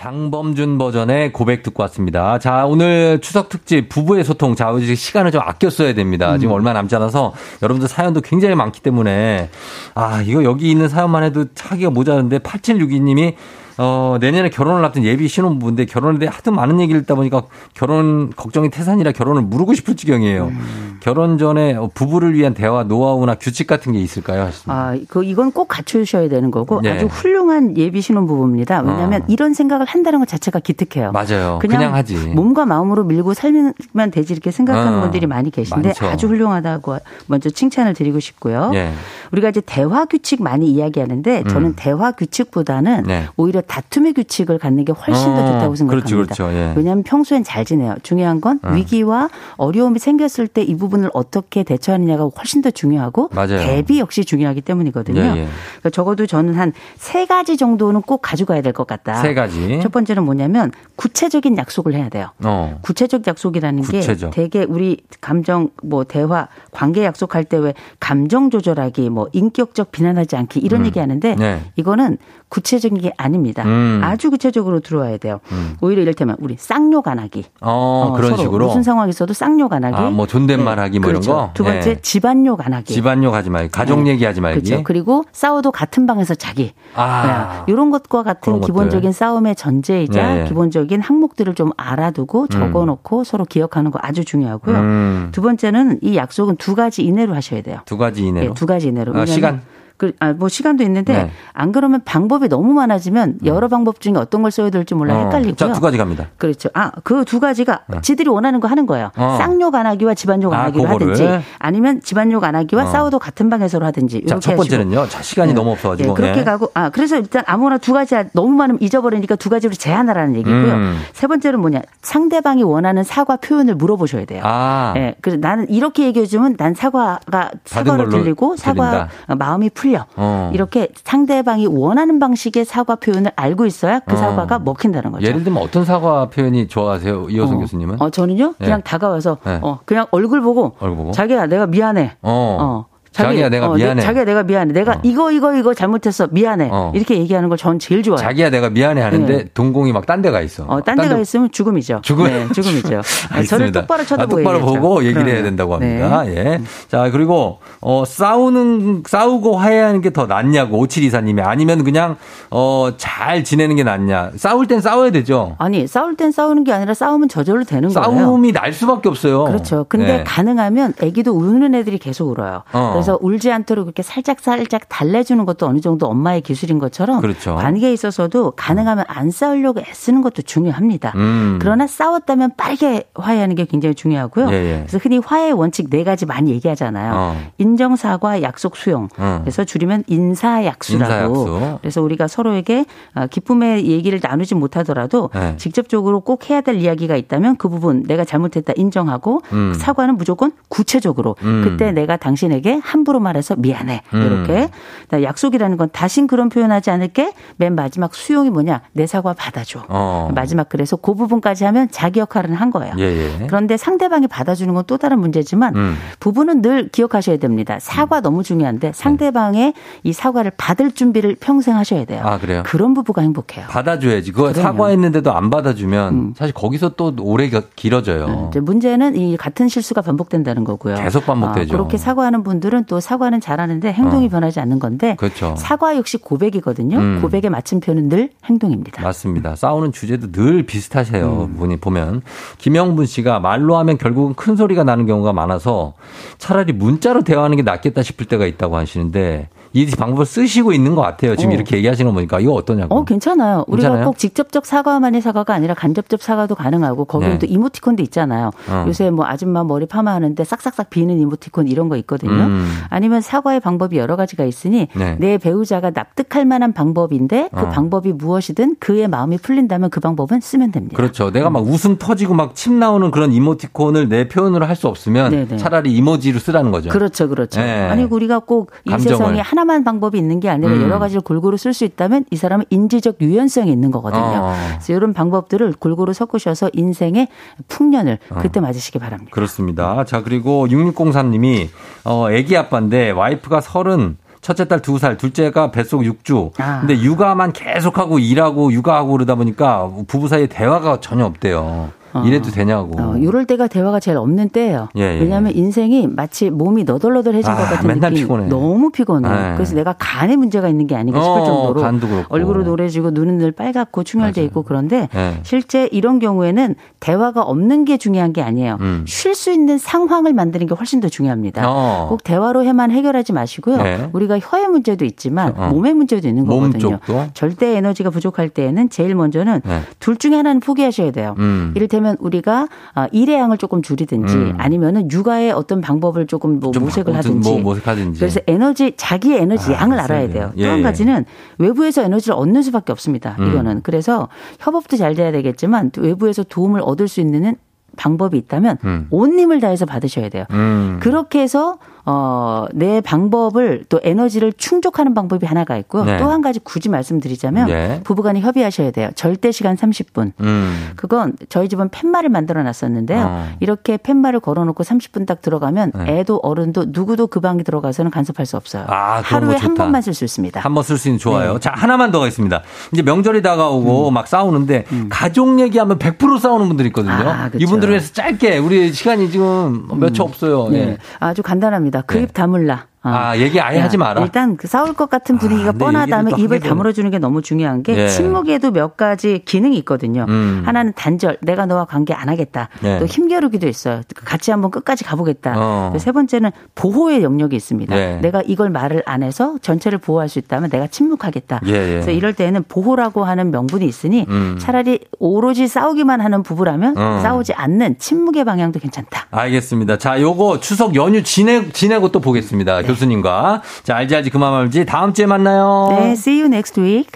장범준 버전의 고백 듣고 왔습니다. 자, 오늘 추석 특집 부부의 소통. 자, 이제 시간을 좀 아껴 써야 됩니다. 지금 음. 얼마 남지 않아서 여러분들 사연도 굉장히 많기 때문에 아, 이거 여기 있는 사연만 해도 차기가 모자른데 8762님이 어, 내년에 결혼을 앞둔 예비 신혼부인데 결혼에 대해 하도 많은 얘기를 듣다 보니까 결혼 걱정이 태산이라 결혼을 무르고 싶을 지경이에요. 음. 결혼 전에 부부를 위한 대화 노하우나 규칙 같은 게 있을까요? 하셨습니다. 아, 그 이건 꼭 갖추셔야 되는 거고 네. 아주 훌륭한 예비 신혼부부입니다. 왜냐하면 어. 이런 생각을 한다는 것 자체가 기특해요. 맞아요. 그냥, 그냥, 하지. 몸과 마음으로 밀고 살면 되지 이렇게 생각하는 어. 분들이 많이 계신데 많죠. 아주 훌륭하다고 먼저 칭찬을 드리고 싶고요. 네. 우리가 이제 대화 규칙 많이 이야기하는데 저는 음. 대화 규칙보다는 네. 오히려 다툼의 규칙을 갖는 게 훨씬 더 어, 좋다고 생각합니다. 그렇죠, 그렇죠. 예. 왜냐하면 평소엔 잘 지내요. 중요한 건 음. 위기와 어려움이 생겼을 때 이 부분을 어떻게 대처하느냐가 훨씬 더 중요하고 맞아요. 대비 역시 중요하기 때문이거든요. 예, 예. 그러니까 적어도 저는 한 세 가지 정도는 꼭 가져가야 될 것 같다. 세 가지. 첫 번째는 뭐냐면 구체적인 약속을 해야 돼요. 어. 구체적 약속이라는 구체적. 게 되게 우리 감정 뭐 대화 관계 약속할 때 왜 감정 조절하기 뭐 인격적 비난하지 않기 이런 음. 얘기 하는데 네. 이거는 구체적인 게 아닙니다. 음. 아주 구체적으로 들어와야 돼요. 음. 오히려 이를테면 우리 쌍욕 안 하기. 어, 어 그런 식으로 무슨 상황이 있어도 쌍욕 안 하기. 아, 뭐 존댓말 네. 하기 뭐 그렇죠. 이런 거. 두 번째 네. 집안욕 안 하기. 집안욕 하지 말기. 가족 네. 얘기하지 말기. 그렇죠. 그리고 싸워도 같은 방에서 자기. 아. 네. 이런 것과 같은 기본적인 싸움의 전제이자 네, 네. 기본적인 항목들을 좀 알아두고 음. 적어놓고 서로 기억하는 거 아주 중요하고요. 음. 두 번째는 이 약속은 두 가지 이내로 하셔야 돼요. 두 가지 이내로. 네, 두 가지 이내로. 아, 시간. 그, 아, 뭐 시간도 있는데 네. 안 그러면 방법이 너무 많아지면 음. 여러 방법 중에 어떤 걸 써야 될지 몰라 어. 헷갈리고요. 자, 두 가지 갑니다. 그렇죠. 아, 그 두 가지가 네. 지들이 원하는 거 하는 거예요. 어. 쌍욕 안 하기와 집안욕 안 아, 하기를 하든지 아니면 집안욕 안 하기와 어. 싸워도 같은 방에서로 하든지. 자, 첫 번째는요. 자, 시간이 네. 너무 없어가지고. 네, 그렇게 네. 가고 아, 그래서 일단 아무나 두 가지 너무 많으면 잊어버리니까 두 가지로 제한하라는 얘기고요. 음. 세 번째는 뭐냐. 상대방이 원하는 사과 표현을 물어보셔야 돼요. 아. 예. 그래서 나는 이렇게 얘기해 주면 난 사과가 사과로 들리고 사과. 마음이 풀 려. 어. 이렇게 상대방이 원하는 방식의 사과 표현을 알고 있어야 그 어. 사과가 먹힌다는 거죠. 예를 들면 어떤 사과 표현이 좋아하세요, 이호성 어. 교수님은? 어, 저는요, 그냥 네. 다가와서, 네. 어, 그냥 얼굴 보고, 얼굴 보고, 자기야, 내가 미안해. 어. 어. 자기, 자기 야 내가 어, 미안해. 자기야 내가 미안해. 내가 어. 이거 이거 이거 잘못했어. 미안해. 어. 이렇게 얘기하는 걸 전 제일 좋아해요. 자기야 내가 미안해 하는데 네. 동공이 막 딴 데가 있어. 어, 딴, 딴 데가 데... 있으면 죽음이죠. 죽음. 네, 죽음이죠. 네, 저를 똑바로 쳐다보고 아, 똑바로 보고 얘기를 해야 된다고 합니다. 네. 예. 자, 그리고 어 싸우는 싸우고 화해하는 게 더 낫냐고 오칠 이사님이 아니면 그냥 어잘 지내는 게 낫냐. 싸울 땐 싸워야 되죠. 아니, 싸울 땐 싸우는 게 아니라 싸우면 저절로 되는 싸움이 거예요. 싸움이 날 수밖에 없어요. 그렇죠. 근데 네. 가능하면 아기도 우는 애들이 계속 울어요. 어. 그래서 울지 않도록 그렇게 살짝 살짝 달래주는 것도 어느 정도 엄마의 기술인 것처럼 그렇죠. 관계에 있어서도 가능하면 안 싸우려고 애쓰는 것도 중요합니다. 음. 그러나 싸웠다면 빠르게 화해하는 게 굉장히 중요하고요. 예, 예. 그래서 흔히 화해의 원칙 네 가지 많이 얘기하잖아요. 어. 인정, 사과, 약속, 수용. 어. 그래서 줄이면 인사 약수라고. 인사약수. 그래서 우리가 서로에게 어, 기쁨의 얘기를 나누지 못하더라도 네. 직접적으로 꼭 해야 될 이야기가 있다면 그 부분 내가 잘못했다 인정하고 음. 사과는 무조건 구체적으로 음. 그때 내가 당신에게 함부로 말해서 미 미안해. 음. 이렇게. 약속이라는 건 다신 그런 표현하지 않을게. 맨 마지막 수용이 뭐냐. 내 사과 받아줘. 어. 마지막 그래서 그 부분까지 하면 자기 역할은 한 거예요. 예예. 예. 그런데 상대방이 받아주는 건 또 다른 문제지만 음. 부부는 늘 기억하셔야 됩니다. 사과 음. 너무 중요한데 상대방의 이 사과를 받을 준비를 평생 하셔야 돼요. 아, 그래요? 그런 부부가 행복해요. 받아줘야지. 그거 그럼요. 사과했는데도 안 받아주면 음. 사실 거기서 또 오래 길어져요. 네, 문제는 이 같은 실수가 반복된다는 거고요. 계속 반복되죠. 아, 그렇게 사과하는 분들은 또 사과는 잘 잘하는데 행동이 어. 변하지 않는 건데 그렇죠. 사과 역시 고백이거든요. 음. 고백의 마침표는 늘 행동입니다. 맞습니다. 싸우는 주제도 늘 비슷하세요. 음. 분이 보면 김영분 씨가 말로 하면 결국은 큰 소리가 나는 경우가 많아서 차라리 문자로 대화하는 게 낫겠다 싶을 때가 있다고 하시는데 이 방법을 쓰시고 있는 것 같아요. 지금 어. 이렇게 얘기하시는 거 보니까 이거 어떠냐고. 어, 괜찮아요. 우리가 괜찮아요? 꼭 직접적 사과만의 사과가 아니라 간접적 사과도 가능하고 거기는 네. 또 이모티콘도 있잖아요. 어. 요새 뭐 아줌마 머리 파마하는데 싹싹싹 비는 이모티콘 이런 거 있거든요. 음. 아니면 사과의 방법이 여러 가지가 있으니 네. 내 배우자가 납득할 만한 방법인데 그 어. 방법이 무엇이든 그의 마음이 풀린다면 그 방법은 쓰면 됩니다. 그렇죠. 내가 막 웃음 터지고 막 침 나오는 그런 이모티콘을 내 표현으로 할 수 없으면 네네. 차라리 이모지로 쓰라는 거죠. 그렇죠. 그렇죠. 네. 아니 우리가 꼭 이 세상에 하나 하나만 방법이 있는 게 아니라 음. 여러 가지를 골고루 쓸 수 있다면 이 사람은 인지적 유연성이 있는 거거든요. 어. 그래서 이런 방법들을 골고루 섞으셔서 인생의 풍년을 어. 그때 맞으시기 바랍니다. 그렇습니다. 자, 그리고 6603님이 어, 애기 아빠인데 와이프가 서른 첫째 딸 두 살, 둘째가 뱃속 6주. 아. 근데 육아만 계속하고 일하고 육아하고 그러다 보니까 부부 사이에 대화가 전혀 없대요. 어. 이래도 되냐고. 어, 이럴 때가 대화가 제일 없는 때예요. 예, 예. 왜냐하면 인생이 마치 몸이 너덜너덜해진 아, 것 같은 느낌. 피곤해. 너무 피곤해. 예. 그래서 내가 간에 문제가 있는 게 아닌가 싶을 어, 정도로 얼굴은 노래지고 눈은 늘 빨갛고 충혈돼 있고 그런데 예. 실제 이런 경우에는 대화가 없는 게 중요한 게 아니에요. 음. 쉴수 있는 상황을 만드는 게 훨씬 더 중요합니다. 어. 꼭 대화로 해만 해결하지 마시고요. 네. 우리가 혀의 문제도 있지만 어. 몸의 문제도 있는 거거든요. 절대 에너지가 부족할 때에는 제일 먼저는 네. 둘 중에 하나는 포기하셔야 돼요. 음. 이를테 면 우리가 어, 일의 양을 조금 줄이든지 음. 아니면은 육아의 어떤 방법을 조금 뭐 모색을 하든지. 뭐 모색하든지. 그래서 에너지 자기의 에너지 아, 양을 알아야 돼요. 예, 또한 예. 가지는 외부에서 에너지를 얻는 수밖에 없습니다. 음. 이거는 그래서 협업도 잘 돼야 되겠지만 외부에서 도움을 얻을 수 있는 방법이 있다면 음. 온 힘을 다해서 받으셔야 돼요. 음. 그렇게 해서 어, 내 방법을 또 에너지를 충족하는 방법이 하나가 있고요. 네. 또한 가지 굳이 말씀드리자면 네. 부부간에 협의하셔야 돼요. 절대 시간 30분. 음. 그건 저희 집은 팻말을 만들어 놨었는데요. 어. 이렇게 팻말을 걸어 놓고 30분 딱 들어가면 네. 애도 어른도 누구도 그 방에 들어가서는 간섭할 수 없어요. 아, 하루에 한 번만 쓸 수 있습니다. 한 번 쓸 수 있는 좋아요. 네. 자, 하나만 더 있습니다. 이제 명절이 다가오고 음. 막 싸우는데 음. 가족 얘기하면 100% 싸우는 분들이 있거든요. 아, 그렇죠. 이분들을 위해서 짧게 우리 시간이 지금 몇초 음. 없어요. 네. 네. 아주 간단합니다. 그입 다물라. 어. 아, 얘기 아예 야, 하지 마라. 일단 그 싸울 것 같은 분위기가 아, 뻔하다면 입을 다물어 주는 게 너무 중요한 게 예. 침묵에도 몇 가지 기능이 있거든요. 음. 하나는 단절, 내가 너와 관계 안 하겠다. 예. 또 힘겨루기도 있어요. 같이 한번 끝까지 가보겠다. 어. 세 번째는 보호의 영역이 있습니다. 예. 내가 이걸 말을 안 해서 전체를 보호할 수 있다면 내가 침묵하겠다. 예, 예. 그래서 이럴 때는 보호라고 하는 명분이 있으니 음. 차라리 오로지 싸우기만 하는 부부라면 어. 싸우지 않는 침묵의 방향도 괜찮다. 알겠습니다. 자, 요거 추석 연휴 지내 지내고 또 보겠습니다. 교수님과. 자, 알지 알지 그만 말지. 다음 주에 만나요. 네, see you next week.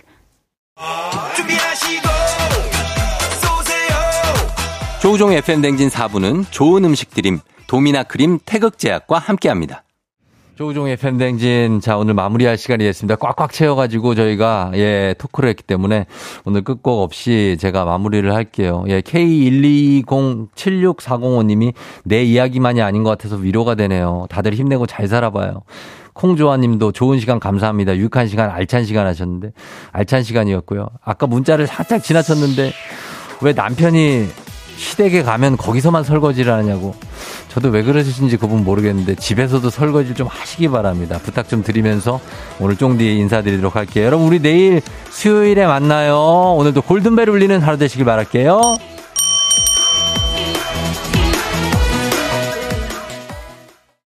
조우종 FM 댕진 4부는 좋은 음식 드림, 도미나 크림 태극제약과 함께합니다. 조우종의 팬댕진. 자, 오늘 마무리할 시간이 됐습니다. 꽉꽉 채워가지고 저희가, 예, 토크를 했기 때문에 오늘 끝곡 없이 제가 마무리를 할게요. 예, K12076405님이 내 이야기만이 아닌 것 같아서 위로가 되네요. 다들 힘내고 잘 살아봐요. 콩조아 님도 좋은 시간 감사합니다. 유익한 시간, 알찬 시간 하셨는데, 알찬 시간이었고요. 아까 문자를 살짝 지나쳤는데, 왜 남편이 시댁에 가면 거기서만 설거지를 하냐고. 저도 왜 그러시는지 그분 모르겠는데 집에서도 설거지를 좀 하시기 바랍니다. 부탁 좀 드리면서 오늘 쫑디 인사드리도록 할게요. 여러분 우리 내일 수요일에 만나요. 오늘도 골든벨 울리는 하루 되시길 바랄게요.